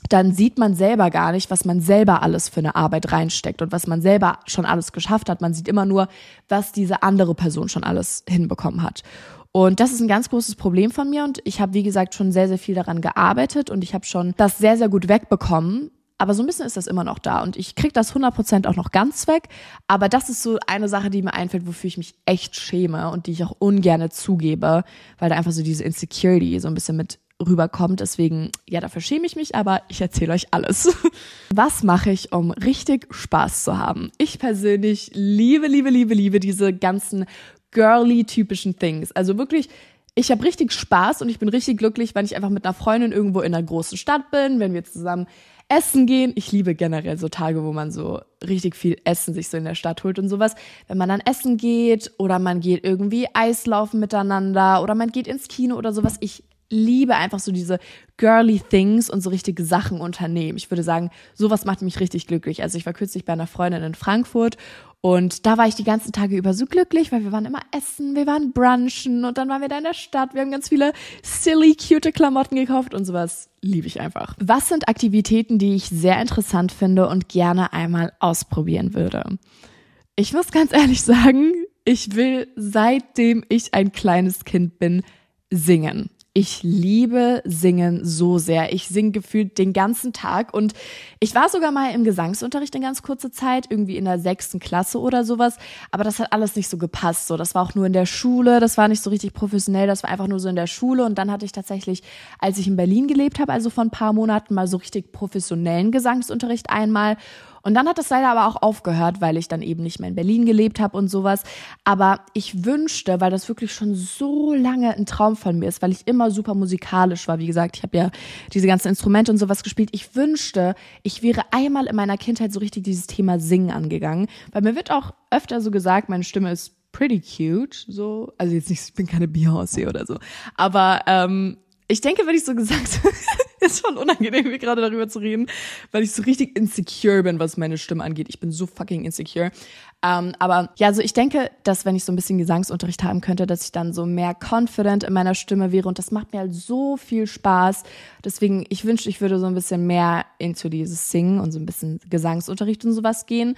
dann sieht man selber gar nicht, was man selber alles für eine Arbeit reinsteckt und was man selber schon alles geschafft hat. Man sieht immer nur, was diese andere Person schon alles hinbekommen hat. Und das ist ein ganz großes Problem von mir und ich habe, wie gesagt, schon sehr, sehr viel daran gearbeitet und ich habe schon das sehr, sehr gut wegbekommen. Aber so ein bisschen ist das immer noch da und ich krieg das 100% auch noch ganz weg. Aber das ist so eine Sache, die mir einfällt, wofür ich mich echt schäme und die ich auch ungerne zugebe, weil da einfach so diese Insecurity so ein bisschen mit rüberkommt. Deswegen, ja, dafür schäme ich mich, aber ich erzähle euch alles. Was mache ich, um richtig Spaß zu haben? Ich persönlich liebe, liebe, liebe, liebe diese ganzen girly typischen Things. Also wirklich ich habe richtig Spaß und ich bin richtig glücklich, wenn ich einfach mit einer Freundin irgendwo in einer großen Stadt bin, wenn wir zusammen essen gehen. Ich liebe generell so Tage, wo man so richtig viel Essen sich so in der Stadt holt und sowas. Wenn man dann essen geht oder man geht irgendwie Eislaufen miteinander oder man geht ins Kino oder sowas. Ich liebe einfach so diese girly things und so richtige Sachen unternehmen. Ich würde sagen, sowas macht mich richtig glücklich. Also ich war kürzlich bei einer Freundin in Frankfurt und da war ich die ganzen Tage über so glücklich, weil wir waren immer essen, wir waren brunchen und dann waren wir da in der Stadt. Wir haben ganz viele silly, cute Klamotten gekauft und sowas liebe ich einfach. Was sind Aktivitäten, die ich sehr interessant finde und gerne einmal ausprobieren würde? Ich muss ganz ehrlich sagen, ich will seitdem ich ein kleines Kind bin singen. Ich liebe Singen so sehr. Ich singe gefühlt den ganzen Tag und ich war sogar mal im Gesangsunterricht in ganz kurzer Zeit, irgendwie in der sechsten Klasse oder sowas. Aber das hat alles nicht so gepasst. So, das war auch nur in der Schule. Das war nicht so richtig professionell. Das war einfach nur so in der Schule. Und dann hatte ich tatsächlich, als ich in Berlin gelebt habe, also vor ein paar Monaten mal so richtig professionellen Gesangsunterricht einmal. Und dann hat das leider aber auch aufgehört, weil ich dann eben nicht mehr in Berlin gelebt habe und sowas. Aber ich wünschte, weil das wirklich schon so lange ein Traum von mir ist, weil ich immer super musikalisch war. Wie gesagt, ich habe ja diese ganzen Instrumente und sowas gespielt. Ich wünschte, ich wäre einmal in meiner Kindheit so richtig dieses Thema Singen angegangen. Weil mir wird auch öfter so gesagt, meine Stimme ist pretty cute. So, also jetzt nicht, ich bin keine Beyoncé oder so. Aber ähm, ich denke, wenn ich so gesagt ist schon unangenehm, mir gerade darüber zu reden, weil ich so richtig insecure bin, was meine Stimme angeht. Ich bin so fucking insecure. Ähm, aber ja, also ich denke, dass wenn ich so ein bisschen Gesangsunterricht haben könnte, dass ich dann so mehr confident in meiner Stimme wäre und das macht mir halt so viel Spaß. Deswegen, ich wünschte, ich würde so ein bisschen mehr into dieses Singen und so ein bisschen Gesangsunterricht und sowas gehen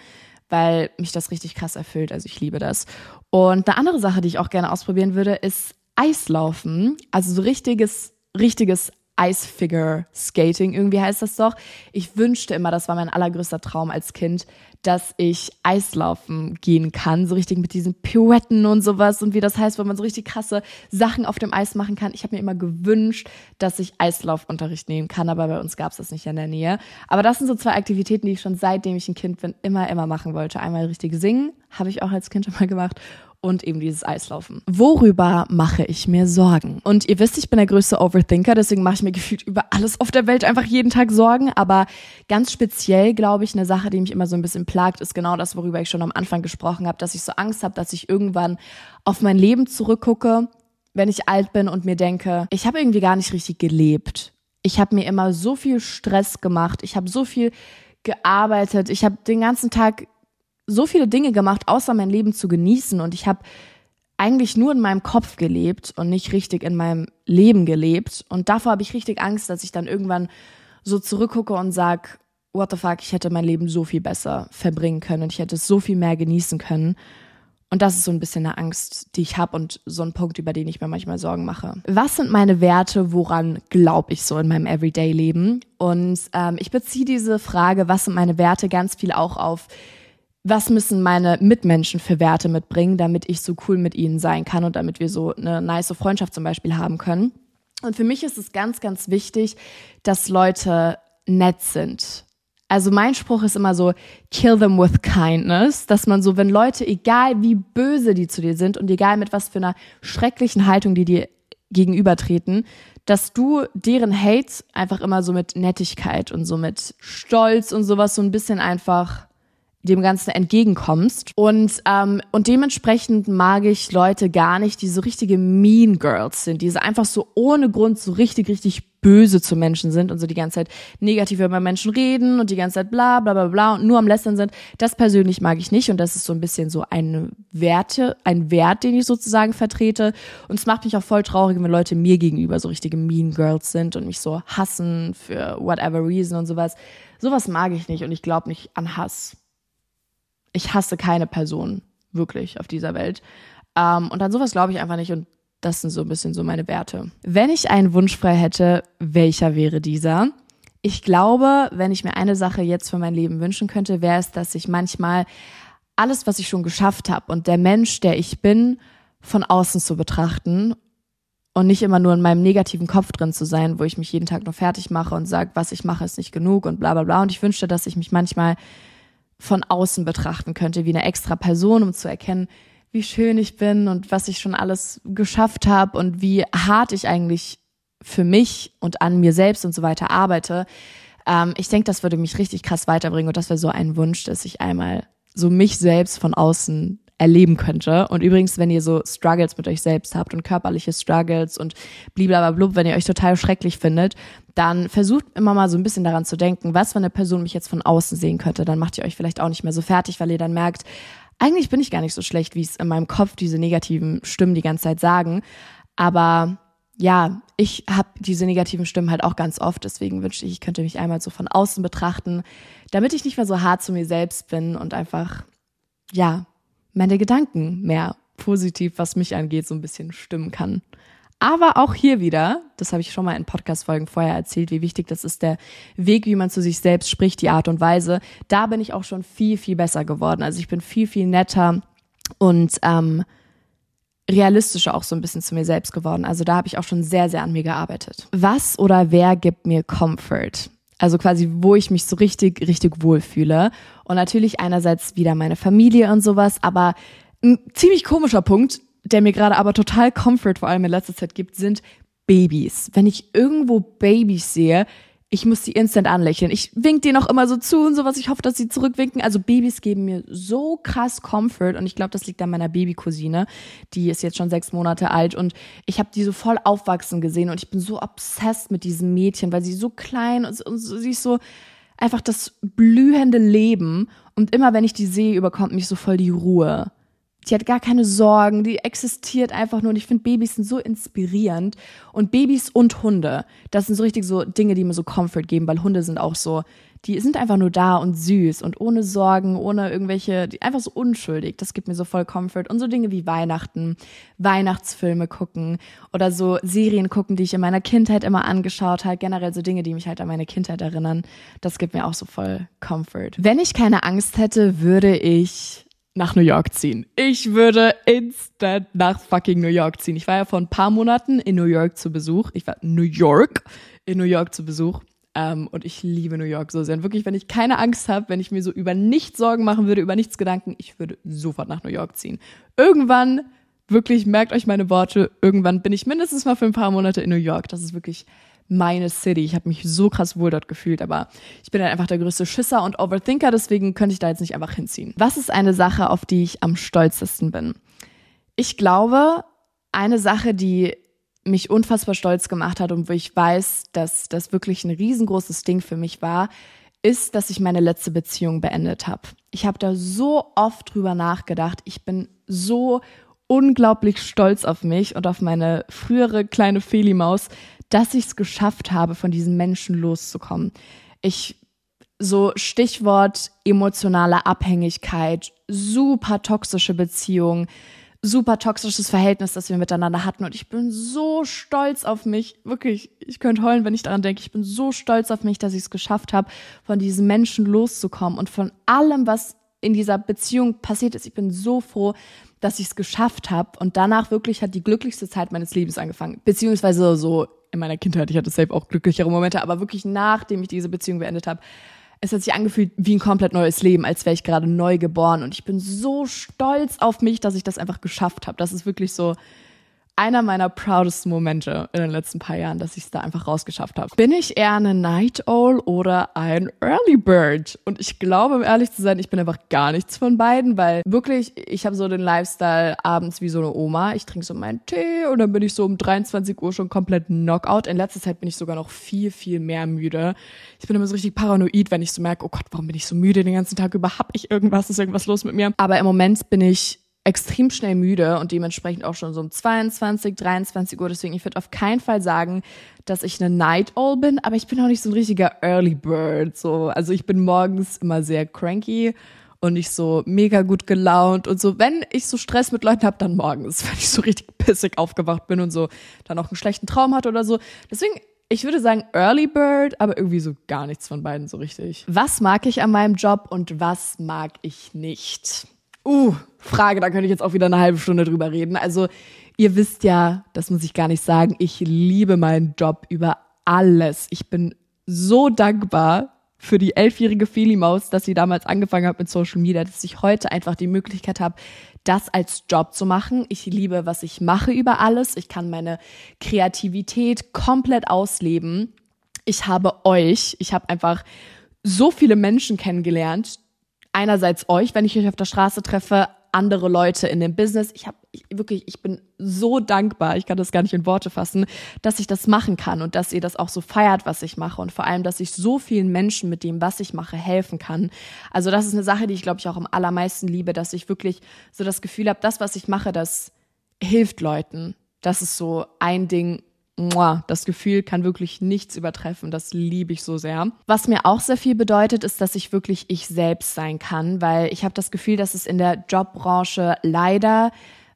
weil mich das richtig krass erfüllt. Also ich liebe das. Und eine andere Sache, die ich auch gerne ausprobieren würde, ist Eislaufen. Also so richtiges richtiges Ice-Figure Skating, irgendwie heißt das doch. Ich wünschte immer, das war mein allergrößter Traum als Kind, dass ich Eislaufen gehen kann, so richtig mit diesen Pirouetten und sowas und wie das heißt, wenn man so richtig krasse Sachen auf dem Eis machen kann. Ich habe mir immer gewünscht, dass ich Eislaufunterricht nehmen kann, aber bei uns gab es das nicht in der Nähe. Aber das sind so zwei Aktivitäten, die ich schon seitdem ich ein Kind bin, immer, immer machen wollte. Einmal richtig singen, habe ich auch als Kind immer gemacht und eben dieses Eislaufen. Worüber mache ich mir Sorgen? Und ihr wisst, ich bin der größte Overthinker, deswegen mache ich mir gefühlt über alles auf der Welt einfach jeden Tag Sorgen. Aber ganz speziell, glaube ich, eine Sache, die mich immer so ein bisschen plagt, ist genau das, worüber ich schon am Anfang gesprochen habe, dass ich so Angst habe, dass ich irgendwann auf mein Leben zurückgucke, wenn ich alt bin und mir denke, ich habe irgendwie gar nicht richtig gelebt. Ich habe mir immer so viel Stress gemacht. Ich habe so viel gearbeitet. Ich habe den ganzen Tag so viele Dinge gemacht, außer mein Leben zu genießen. Und ich habe eigentlich nur in meinem Kopf gelebt und nicht richtig in meinem Leben gelebt. Und davor habe ich richtig Angst, dass ich dann irgendwann so zurückgucke und sag, what the fuck, ich hätte mein Leben so viel besser verbringen können und ich hätte es so viel mehr genießen können. Und das ist so ein bisschen eine Angst, die ich habe und so ein Punkt, über den ich mir manchmal Sorgen mache. Was sind meine Werte? Woran glaube ich so in meinem Everyday-Leben? Und ähm, ich beziehe diese Frage, was sind meine Werte, ganz viel auch auf was müssen meine Mitmenschen für Werte mitbringen, damit ich so cool mit ihnen sein kann und damit wir so eine nice Freundschaft zum Beispiel haben können. Und für mich ist es ganz, ganz wichtig, dass Leute nett sind. Also mein Spruch ist immer so, kill them with kindness, dass man so, wenn Leute, egal wie böse die zu dir sind und egal mit was für einer schrecklichen Haltung die dir gegenübertreten, dass du deren Hate einfach immer so mit Nettigkeit und so mit Stolz und sowas so ein bisschen einfach dem Ganzen entgegenkommst. Und, ähm, und dementsprechend mag ich Leute gar nicht, die so richtige Mean Girls sind, die so einfach so ohne Grund so richtig, richtig böse zu Menschen sind und so die ganze Zeit negativ über Menschen reden und die ganze Zeit bla bla bla bla und nur am Lästern sind. Das persönlich mag ich nicht und das ist so ein bisschen so eine Werte, ein Wert, den ich sozusagen vertrete. Und es macht mich auch voll traurig, wenn Leute mir gegenüber so richtige Mean Girls sind und mich so hassen für whatever reason und sowas. Sowas mag ich nicht und ich glaube nicht an Hass ich hasse keine Person wirklich auf dieser Welt. Ähm, und an sowas glaube ich einfach nicht und das sind so ein bisschen so meine Werte. Wenn ich einen Wunsch frei hätte, welcher wäre dieser? Ich glaube, wenn ich mir eine Sache jetzt für mein Leben wünschen könnte, wäre es, dass ich manchmal alles, was ich schon geschafft habe und der Mensch, der ich bin, von außen zu betrachten und nicht immer nur in meinem negativen Kopf drin zu sein, wo ich mich jeden Tag nur fertig mache und sage, was ich mache, ist nicht genug und bla bla bla. Und ich wünschte, dass ich mich manchmal von außen betrachten könnte, wie eine extra Person, um zu erkennen, wie schön ich bin und was ich schon alles geschafft habe und wie hart ich eigentlich für mich und an mir selbst und so weiter arbeite. Ähm, ich denke, das würde mich richtig krass weiterbringen und das wäre so ein Wunsch, dass ich einmal so mich selbst von außen erleben könnte. Und übrigens, wenn ihr so Struggles mit euch selbst habt und körperliche Struggles und bliblablub, wenn ihr euch total schrecklich findet, dann versucht immer mal so ein bisschen daran zu denken, was für eine Person mich jetzt von außen sehen könnte. Dann macht ihr euch vielleicht auch nicht mehr so fertig, weil ihr dann merkt, eigentlich bin ich gar nicht so schlecht, wie es in meinem Kopf diese negativen Stimmen die ganze Zeit sagen. Aber ja, ich habe diese negativen Stimmen halt auch ganz oft. Deswegen wünschte ich, ich könnte mich einmal so von außen betrachten, damit ich nicht mehr so hart zu mir selbst bin und einfach, ja, meine Gedanken mehr positiv, was mich angeht, so ein bisschen stimmen kann. Aber auch hier wieder, das habe ich schon mal in Podcast-Folgen vorher erzählt, wie wichtig das ist, der Weg, wie man zu sich selbst spricht, die Art und Weise. Da bin ich auch schon viel, viel besser geworden. Also ich bin viel, viel netter und ähm, realistischer auch so ein bisschen zu mir selbst geworden. Also da habe ich auch schon sehr, sehr an mir gearbeitet. Was oder wer gibt mir Comfort? Also quasi, wo ich mich so richtig, richtig wohlfühle. Und natürlich einerseits wieder meine Familie und sowas, aber ein ziemlich komischer Punkt, der mir gerade aber total Comfort vor allem in letzter Zeit gibt, sind Babys. Wenn ich irgendwo Babys sehe, ich muss die instant anlächeln. Ich wink denen auch immer so zu und sowas. Ich hoffe, dass sie zurückwinken. Also Babys geben mir so krass Comfort und ich glaube, das liegt an meiner Babycousine. Die ist jetzt schon sechs Monate alt und ich habe die so voll aufwachsen gesehen und ich bin so obsessed mit diesem Mädchen, weil sie so klein und, und sie ist so einfach das blühende Leben und immer wenn ich die sehe, überkommt mich so voll die Ruhe. Die hat gar keine Sorgen, die existiert einfach nur. Und ich finde, Babys sind so inspirierend. Und Babys und Hunde, das sind so richtig so Dinge, die mir so Comfort geben, weil Hunde sind auch so, die sind einfach nur da und süß und ohne Sorgen, ohne irgendwelche, die, einfach so unschuldig. Das gibt mir so voll Comfort. Und so Dinge wie Weihnachten, Weihnachtsfilme gucken oder so Serien gucken, die ich in meiner Kindheit immer angeschaut habe. Generell so Dinge, die mich halt an meine Kindheit erinnern. Das gibt mir auch so voll Comfort. Wenn ich keine Angst hätte, würde ich nach New York ziehen. Ich würde instant nach fucking New York ziehen. Ich war ja vor ein paar Monaten in New York zu Besuch. Ich war New York in New York zu Besuch. Ähm, und ich liebe New York so sehr. Und wirklich, wenn ich keine Angst habe, wenn ich mir so über nichts Sorgen machen würde, über nichts Gedanken, ich würde sofort nach New York ziehen. Irgendwann, wirklich, merkt euch meine Worte, irgendwann bin ich mindestens mal für ein paar Monate in New York. Das ist wirklich meine City. Ich habe mich so krass wohl dort gefühlt, aber ich bin halt einfach der größte Schisser und Overthinker, deswegen könnte ich da jetzt nicht einfach hinziehen. Was ist eine Sache, auf die ich am stolzesten bin? Ich glaube, eine Sache, die mich unfassbar stolz gemacht hat und wo ich weiß, dass das wirklich ein riesengroßes Ding für mich war, ist, dass ich meine letzte Beziehung beendet habe. Ich habe da so oft drüber nachgedacht. Ich bin so unglaublich stolz auf mich und auf meine frühere kleine Feli-Maus, dass ich es geschafft habe, von diesen Menschen loszukommen. Ich so Stichwort emotionale Abhängigkeit, super toxische Beziehung, super toxisches Verhältnis, das wir miteinander hatten. Und ich bin so stolz auf mich. Wirklich, ich könnte heulen, wenn ich daran denke. Ich bin so stolz auf mich, dass ich es geschafft habe, von diesen Menschen loszukommen und von allem, was in dieser Beziehung passiert ist. Ich bin so froh, dass ich es geschafft habe. Und danach wirklich hat die glücklichste Zeit meines Lebens angefangen. Beziehungsweise so in meiner Kindheit, ich hatte safe auch glücklichere Momente, aber wirklich nachdem ich diese Beziehung beendet habe, es hat sich angefühlt wie ein komplett neues Leben, als wäre ich gerade neu geboren. Und ich bin so stolz auf mich, dass ich das einfach geschafft habe. Das ist wirklich so einer meiner proudest Momente in den letzten paar Jahren, dass ich es da einfach rausgeschafft habe. Bin ich eher eine Night Owl oder ein Early Bird? Und ich glaube, um ehrlich zu sein, ich bin einfach gar nichts von beiden, weil wirklich, ich habe so den Lifestyle abends wie so eine Oma. Ich trinke so meinen Tee und dann bin ich so um 23 Uhr schon komplett Knockout. In letzter Zeit bin ich sogar noch viel, viel mehr müde. Ich bin immer so richtig paranoid, wenn ich so merke, oh Gott, warum bin ich so müde den ganzen Tag über? Hab ich irgendwas? Ist irgendwas los mit mir? Aber im Moment bin ich extrem schnell müde und dementsprechend auch schon so um 22, 23 Uhr. Deswegen, ich würde auf keinen Fall sagen, dass ich eine Night Owl bin, aber ich bin auch nicht so ein richtiger Early Bird. So, also ich bin morgens immer sehr cranky und nicht so mega gut gelaunt und so. Wenn ich so Stress mit Leuten habe, dann morgens, wenn ich so richtig pissig aufgewacht bin und so dann auch einen schlechten Traum hatte oder so. Deswegen, ich würde sagen Early Bird, aber irgendwie so gar nichts von beiden so richtig. Was mag ich an meinem Job und was mag ich nicht? Uh, Frage, da könnte ich jetzt auch wieder eine halbe Stunde drüber reden. Also, ihr wisst ja, das muss ich gar nicht sagen, ich liebe meinen Job über alles. Ich bin so dankbar für die elfjährige Feli-Maus, dass sie damals angefangen hat mit Social Media, dass ich heute einfach die Möglichkeit habe, das als Job zu machen. Ich liebe, was ich mache über alles. Ich kann meine Kreativität komplett ausleben. Ich habe euch, ich habe einfach so viele Menschen kennengelernt, einerseits euch, wenn ich euch auf der Straße treffe, andere Leute in dem Business. Ich habe wirklich, ich bin so dankbar, ich kann das gar nicht in Worte fassen, dass ich das machen kann und dass ihr das auch so feiert, was ich mache und vor allem, dass ich so vielen Menschen mit dem, was ich mache, helfen kann. Also das ist eine Sache, die ich glaube ich auch am allermeisten liebe, dass ich wirklich so das Gefühl habe, das, was ich mache, das hilft Leuten. Das ist so ein Ding, das Gefühl kann wirklich nichts übertreffen. Das liebe ich so sehr. Was mir auch sehr viel bedeutet, ist, dass ich wirklich ich selbst sein kann, weil ich habe das Gefühl, dass es in der Jobbranche leider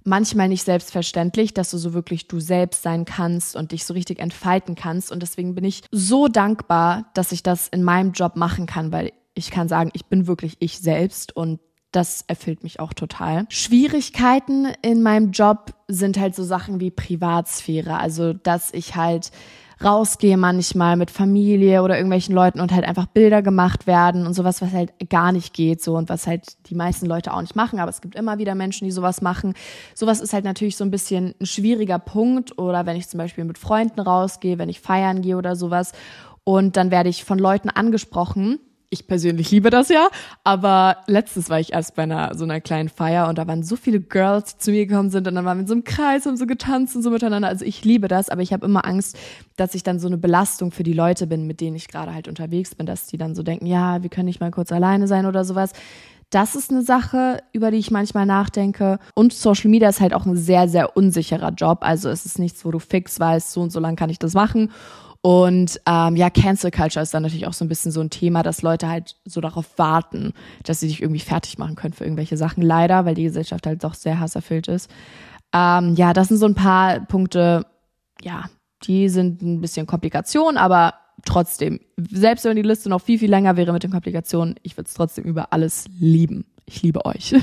manchmal nicht selbstverständlich, dass du so wirklich du selbst sein kannst und dich so richtig entfalten kannst. Und deswegen bin ich so dankbar, dass ich das in meinem Job machen kann, weil ich kann sagen, ich bin wirklich ich selbst und das erfüllt mich auch total. Schwierigkeiten in meinem Job sind halt so Sachen wie Privatsphäre. Also, dass ich halt rausgehe manchmal mit Familie oder irgendwelchen Leuten und halt einfach Bilder gemacht werden und sowas, was halt gar nicht geht so und was halt die meisten Leute auch nicht machen, aber es gibt immer wieder Menschen, die sowas machen. Sowas ist halt natürlich so ein bisschen ein schwieriger Punkt oder wenn ich zum Beispiel mit Freunden rausgehe, wenn ich feiern gehe oder sowas und dann werde ich von Leuten angesprochen, ich persönlich liebe das ja, aber letztes war ich erst bei einer so einer kleinen Feier und da waren so viele Girls, die zu mir gekommen sind und dann waren wir in so einem Kreis und so getanzt und so miteinander. Also ich liebe das, aber ich habe immer Angst, dass ich dann so eine Belastung für die Leute bin, mit denen ich gerade halt unterwegs bin, dass die dann so denken, ja, wir können nicht mal kurz alleine sein oder sowas. Das ist eine Sache, über die ich manchmal nachdenke. Und Social Media ist halt auch ein sehr, sehr unsicherer Job. Also es ist nichts, wo du fix weißt, so und so lang kann ich das machen. Und ähm, ja, Cancel Culture ist dann natürlich auch so ein bisschen so ein Thema, dass Leute halt so darauf warten, dass sie sich irgendwie fertig machen können für irgendwelche Sachen. Leider, weil die Gesellschaft halt doch sehr hasserfüllt ist. Ähm, ja, das sind so ein paar Punkte, ja, die sind ein bisschen Komplikation, aber trotzdem, selbst wenn die Liste noch viel, viel länger wäre mit den Komplikationen, ich würde es trotzdem über alles lieben. Ich liebe euch.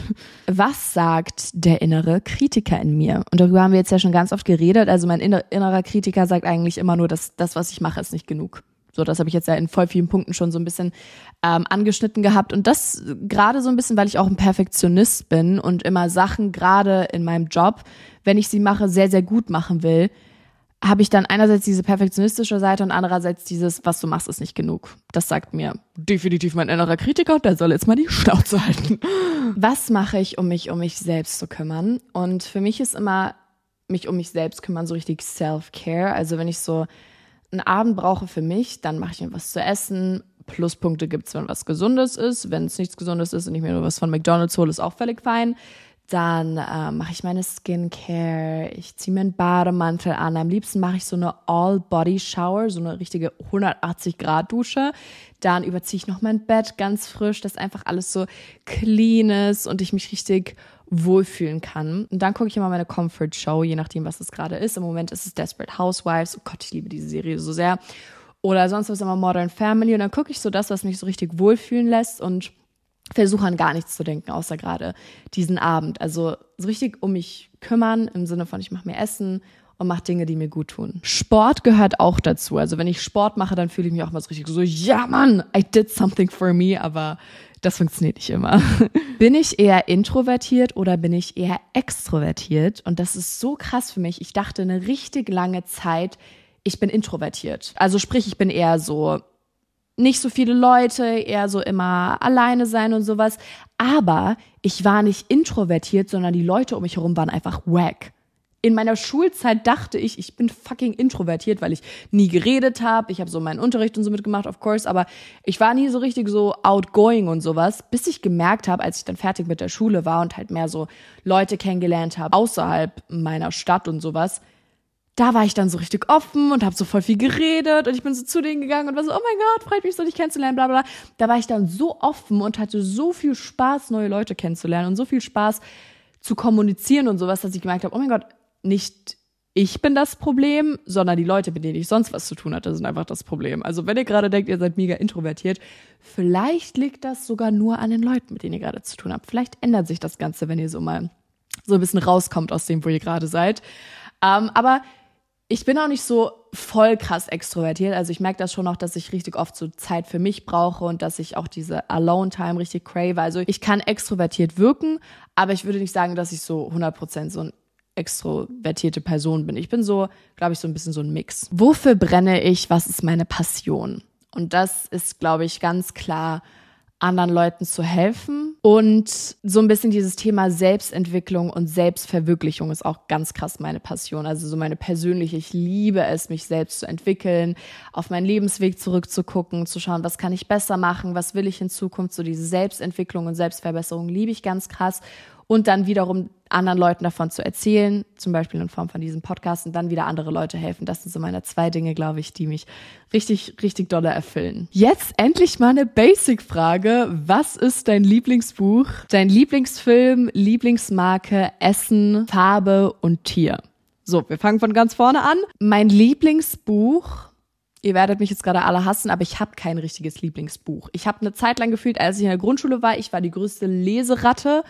Was sagt der innere Kritiker in mir? Und darüber haben wir jetzt ja schon ganz oft geredet. Also mein innerer Kritiker sagt eigentlich immer nur, dass das, was ich mache, ist nicht genug. So, das habe ich jetzt ja in voll vielen Punkten schon so ein bisschen ähm, angeschnitten gehabt. Und das gerade so ein bisschen, weil ich auch ein Perfektionist bin und immer Sachen gerade in meinem Job, wenn ich sie mache, sehr, sehr gut machen will, habe ich dann einerseits diese perfektionistische Seite und andererseits dieses, was du machst, ist nicht genug. Das sagt mir definitiv mein innerer Kritiker, der soll jetzt mal die Schnauze halten. Was mache ich, um mich um mich selbst zu kümmern? Und für mich ist immer mich um mich selbst kümmern so richtig Self-Care. Also wenn ich so einen Abend brauche für mich, dann mache ich mir was zu essen. Pluspunkte gibt's, wenn was Gesundes ist. Wenn es nichts Gesundes ist und ich mir nur was von McDonald's hole, ist auch völlig fein. Dann äh, mache ich meine Skincare, ich ziehe mir einen Bademantel an. Am liebsten mache ich so eine All-Body-Shower, so eine richtige 180-Grad-Dusche. Dann überziehe ich noch mein Bett ganz frisch, dass einfach alles so clean ist und ich mich richtig wohlfühlen kann. Und dann gucke ich immer meine Comfort-Show, je nachdem, was es gerade ist. Im Moment ist es Desperate Housewives. Oh Gott, ich liebe diese Serie so sehr. Oder sonst was immer Modern Family. Und dann gucke ich so das, was mich so richtig wohlfühlen lässt und versuche an gar nichts zu denken, außer gerade diesen Abend. Also so richtig um mich kümmern, im Sinne von, ich mache mir Essen und mache Dinge, die mir gut tun. Sport gehört auch dazu. Also wenn ich Sport mache, dann fühle ich mich auch mal so richtig so, ja Mann, I did something for me, aber das funktioniert nicht immer. bin ich eher introvertiert oder bin ich eher extrovertiert? Und das ist so krass für mich. Ich dachte eine richtig lange Zeit, ich bin introvertiert. Also sprich, ich bin eher so nicht so viele Leute, eher so immer alleine sein und sowas. Aber ich war nicht introvertiert, sondern die Leute um mich herum waren einfach wack in meiner Schulzeit dachte ich, ich bin fucking introvertiert, weil ich nie geredet habe. Ich habe so meinen Unterricht und so mitgemacht, of course, aber ich war nie so richtig so outgoing und sowas, bis ich gemerkt habe, als ich dann fertig mit der Schule war und halt mehr so Leute kennengelernt habe außerhalb meiner Stadt und sowas. Da war ich dann so richtig offen und habe so voll viel geredet und ich bin so zu denen gegangen und war so, oh mein Gott, freut mich so, dich kennenzulernen, bla bla. Da war ich dann so offen und hatte so viel Spaß, neue Leute kennenzulernen und so viel Spaß zu kommunizieren und sowas, dass ich gemerkt habe, oh mein Gott, nicht ich bin das Problem, sondern die Leute, mit denen ich sonst was zu tun hatte, sind einfach das Problem. Also wenn ihr gerade denkt, ihr seid mega introvertiert, vielleicht liegt das sogar nur an den Leuten, mit denen ihr gerade zu tun habt. Vielleicht ändert sich das Ganze, wenn ihr so mal so ein bisschen rauskommt aus dem, wo ihr gerade seid. Ähm, aber ich bin auch nicht so voll krass extrovertiert. Also ich merke das schon noch, dass ich richtig oft so Zeit für mich brauche und dass ich auch diese Alone-Time richtig crave. Also ich kann extrovertiert wirken, aber ich würde nicht sagen, dass ich so 100% so ein extrovertierte Person bin. Ich bin so, glaube ich, so ein bisschen so ein Mix. Wofür brenne ich? Was ist meine Passion? Und das ist, glaube ich, ganz klar anderen Leuten zu helfen. Und so ein bisschen dieses Thema Selbstentwicklung und Selbstverwirklichung ist auch ganz krass meine Passion. Also so meine persönliche, ich liebe es, mich selbst zu entwickeln, auf meinen Lebensweg zurückzugucken, zu schauen, was kann ich besser machen, was will ich in Zukunft. So diese Selbstentwicklung und Selbstverbesserung liebe ich ganz krass und dann wiederum anderen Leuten davon zu erzählen, zum Beispiel in Form von diesem Podcast und dann wieder andere Leute helfen. Das sind so meine zwei Dinge, glaube ich, die mich richtig, richtig dolle erfüllen. Jetzt endlich mal eine Basic-Frage. Was ist dein Lieblingsbuch, dein Lieblingsfilm, Lieblingsmarke, Essen, Farbe und Tier? So, wir fangen von ganz vorne an. Mein Lieblingsbuch Ihr werdet mich jetzt gerade alle hassen, aber ich habe kein richtiges Lieblingsbuch. Ich habe eine Zeit lang gefühlt, als ich in der Grundschule war, ich war die größte Leseratte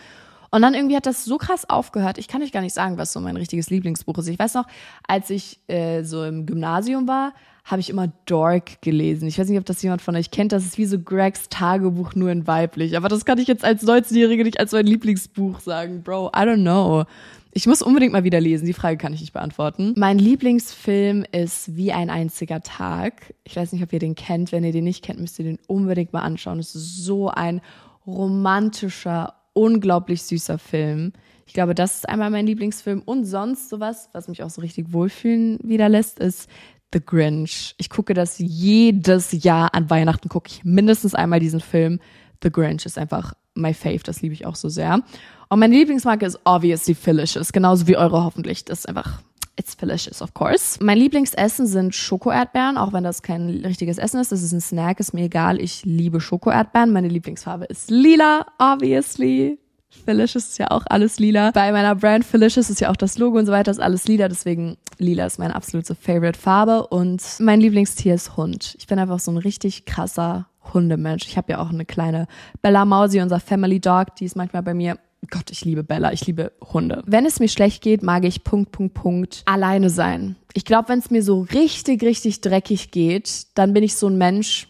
und dann irgendwie hat das so krass aufgehört. Ich kann euch gar nicht sagen, was so mein richtiges Lieblingsbuch ist. Ich weiß noch, als ich äh, so im Gymnasium war, habe ich immer Dork gelesen. Ich weiß nicht, ob das jemand von euch kennt. Das ist wie so Gregs Tagebuch nur in weiblich. Aber das kann ich jetzt als 19-Jährige nicht als mein Lieblingsbuch sagen. Bro, I don't know. Ich muss unbedingt mal wieder lesen. Die Frage kann ich nicht beantworten. Mein Lieblingsfilm ist Wie ein einziger Tag. Ich weiß nicht, ob ihr den kennt. Wenn ihr den nicht kennt, müsst ihr den unbedingt mal anschauen. Es ist so ein romantischer, unglaublich süßer Film. Ich glaube, das ist einmal mein Lieblingsfilm. Und sonst sowas, was mich auch so richtig wohlfühlen wieder lässt, ist The Grinch. Ich gucke das jedes Jahr an Weihnachten, gucke ich mindestens einmal diesen Film. The Grinch ist einfach my fave, das liebe ich auch so sehr. Und meine Lieblingsmarke ist obviously Felicious, genauso wie eure hoffentlich. Das ist einfach It's delicious, of course. Mein Lieblingsessen sind Schoko-Erdbeeren, auch wenn das kein richtiges Essen ist. Das ist ein Snack, ist mir egal. Ich liebe Schoko-Erdbeeren. Meine Lieblingsfarbe ist lila, obviously. Felicious ist ja auch alles lila. Bei meiner Brand Felicious ist ja auch das Logo und so weiter, ist alles lila. Deswegen lila ist meine absolute Favorite Farbe. Und mein Lieblingstier ist Hund. Ich bin einfach so ein richtig krasser Hundemensch. Ich habe ja auch eine kleine Bella Mausi, unser Family Dog. Die ist manchmal bei mir Gott, ich liebe Bella, ich liebe Hunde. Wenn es mir schlecht geht, mag ich Punkt, Punkt, Punkt alleine sein. Ich glaube, wenn es mir so richtig, richtig dreckig geht, dann bin ich so ein Mensch,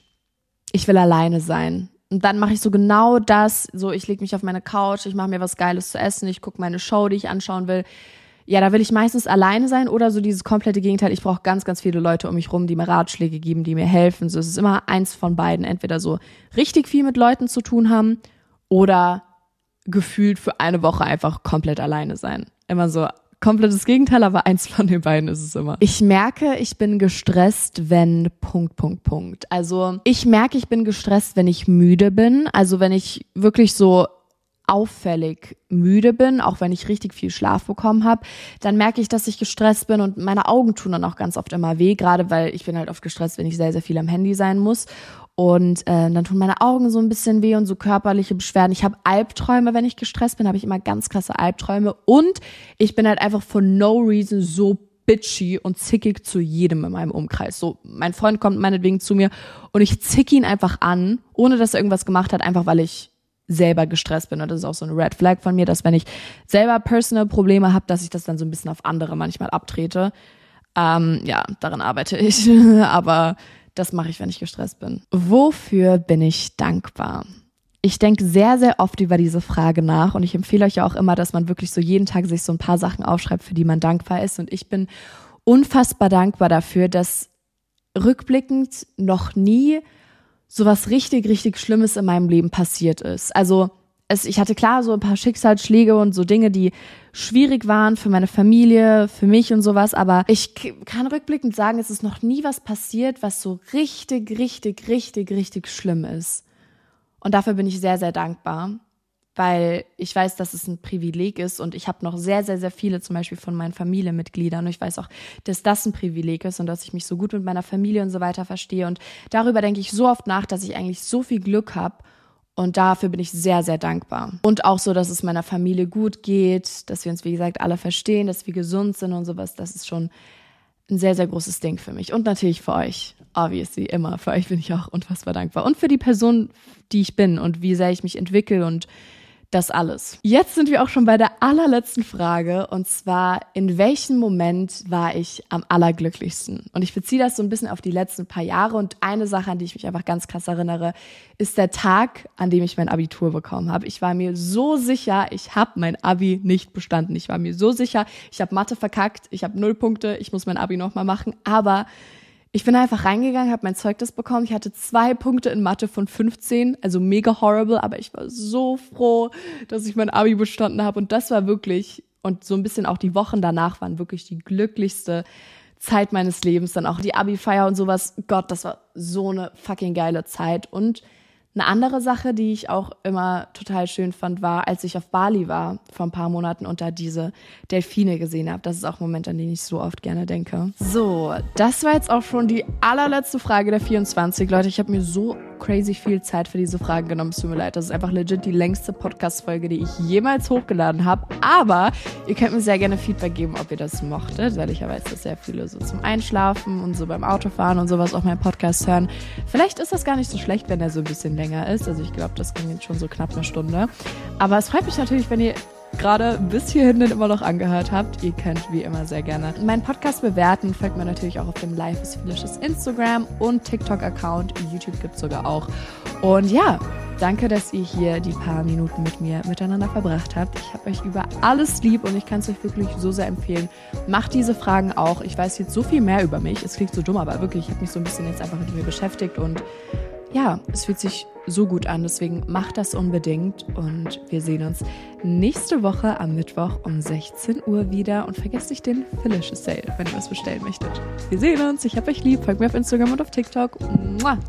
ich will alleine sein. Und dann mache ich so genau das, so ich lege mich auf meine Couch, ich mache mir was Geiles zu essen, ich gucke meine Show, die ich anschauen will. Ja, da will ich meistens alleine sein oder so dieses komplette Gegenteil. Ich brauche ganz, ganz viele Leute um mich rum, die mir Ratschläge geben, die mir helfen. So, es ist immer eins von beiden. Entweder so richtig viel mit Leuten zu tun haben oder gefühlt für eine Woche einfach komplett alleine sein. Immer so komplettes Gegenteil, aber eins von den beiden ist es immer. Ich merke, ich bin gestresst, wenn Punkt, Punkt, Punkt. Also ich merke, ich bin gestresst, wenn ich müde bin. Also wenn ich wirklich so auffällig müde bin, auch wenn ich richtig viel Schlaf bekommen habe, dann merke ich, dass ich gestresst bin und meine Augen tun dann auch ganz oft immer weh, gerade weil ich bin halt oft gestresst, wenn ich sehr, sehr viel am Handy sein muss. Und äh, dann tun meine Augen so ein bisschen weh und so körperliche Beschwerden. Ich habe Albträume, wenn ich gestresst bin, habe ich immer ganz krasse Albträume. Und ich bin halt einfach for no reason so bitchy und zickig zu jedem in meinem Umkreis. So, mein Freund kommt meinetwegen zu mir und ich zick ihn einfach an, ohne dass er irgendwas gemacht hat, einfach weil ich selber gestresst bin. Und das ist auch so ein Red Flag von mir, dass wenn ich selber personal Probleme habe, dass ich das dann so ein bisschen auf andere manchmal abtrete. Ähm, ja, daran arbeite ich. Aber das mache ich, wenn ich gestresst bin. Wofür bin ich dankbar? Ich denke sehr, sehr oft über diese Frage nach und ich empfehle euch ja auch immer, dass man wirklich so jeden Tag sich so ein paar Sachen aufschreibt, für die man dankbar ist. Und ich bin unfassbar dankbar dafür, dass rückblickend noch nie so was richtig, richtig Schlimmes in meinem Leben passiert ist. Also es, ich hatte klar so ein paar Schicksalsschläge und so Dinge, die schwierig waren für meine Familie, für mich und sowas, aber ich kann rückblickend sagen, es ist noch nie was passiert, was so richtig, richtig, richtig, richtig schlimm ist. Und dafür bin ich sehr, sehr dankbar weil ich weiß, dass es ein Privileg ist und ich habe noch sehr, sehr, sehr viele zum Beispiel von meinen Familienmitgliedern und ich weiß auch, dass das ein Privileg ist und dass ich mich so gut mit meiner Familie und so weiter verstehe und darüber denke ich so oft nach, dass ich eigentlich so viel Glück habe und dafür bin ich sehr, sehr dankbar. Und auch so, dass es meiner Familie gut geht, dass wir uns, wie gesagt, alle verstehen, dass wir gesund sind und sowas, das ist schon ein sehr, sehr großes Ding für mich. Und natürlich für euch. Obviously, immer. Für euch bin ich auch unfassbar dankbar. Und für die Person, die ich bin und wie sehr ich mich entwickle und das alles. Jetzt sind wir auch schon bei der allerletzten Frage und zwar, in welchem Moment war ich am allerglücklichsten? Und ich beziehe das so ein bisschen auf die letzten paar Jahre und eine Sache, an die ich mich einfach ganz krass erinnere, ist der Tag, an dem ich mein Abitur bekommen habe. Ich war mir so sicher, ich habe mein Abi nicht bestanden. Ich war mir so sicher, ich habe Mathe verkackt, ich habe null Punkte, ich muss mein Abi nochmal machen, aber ich bin einfach reingegangen, habe mein Zeugnis bekommen. Ich hatte zwei Punkte in Mathe von 15, also mega horrible, aber ich war so froh, dass ich mein Abi bestanden habe. Und das war wirklich, und so ein bisschen auch die Wochen danach waren wirklich die glücklichste Zeit meines Lebens. Dann auch die Abi-Feier und sowas. Gott, das war so eine fucking geile Zeit. Und eine andere Sache, die ich auch immer total schön fand, war, als ich auf Bali war vor ein paar Monaten und da diese Delfine gesehen habe. Das ist auch ein Moment, an den ich so oft gerne denke. So, das war jetzt auch schon die allerletzte Frage der 24. Leute, ich habe mir so crazy viel Zeit für diese Fragen genommen. Es tut mir leid, das ist einfach legit die längste Podcast-Folge, die ich jemals hochgeladen habe. Aber ihr könnt mir sehr gerne Feedback geben, ob ihr das mochtet, weil ich ja weiß, dass sehr viele so zum Einschlafen und so beim Autofahren und sowas auch meinen Podcast hören. Vielleicht ist das gar nicht so schlecht, wenn er so ein bisschen länger ist. Also ich glaube, das ging jetzt schon so knapp eine Stunde. Aber es freut mich natürlich, wenn ihr gerade bis hierhin immer noch angehört habt. Ihr könnt wie immer sehr gerne meinen Podcast bewerten. Folgt mir natürlich auch auf dem Life is Felicious Instagram und TikTok-Account. YouTube gibt es sogar auch. Und ja, danke, dass ihr hier die paar Minuten mit mir miteinander verbracht habt. Ich habe euch über alles lieb und ich kann es euch wirklich so sehr empfehlen. Macht diese Fragen auch. Ich weiß jetzt so viel mehr über mich. Es klingt so dumm, aber wirklich, ich habe mich so ein bisschen jetzt einfach mit mir beschäftigt und ja, es fühlt sich so gut an. Deswegen macht das unbedingt und wir sehen uns nächste Woche am Mittwoch um 16 Uhr wieder und vergesst nicht den Felicious Sale, wenn ihr was bestellen möchtet. Wir sehen uns. Ich hab euch lieb. Folgt mir auf Instagram und auf TikTok. Mua.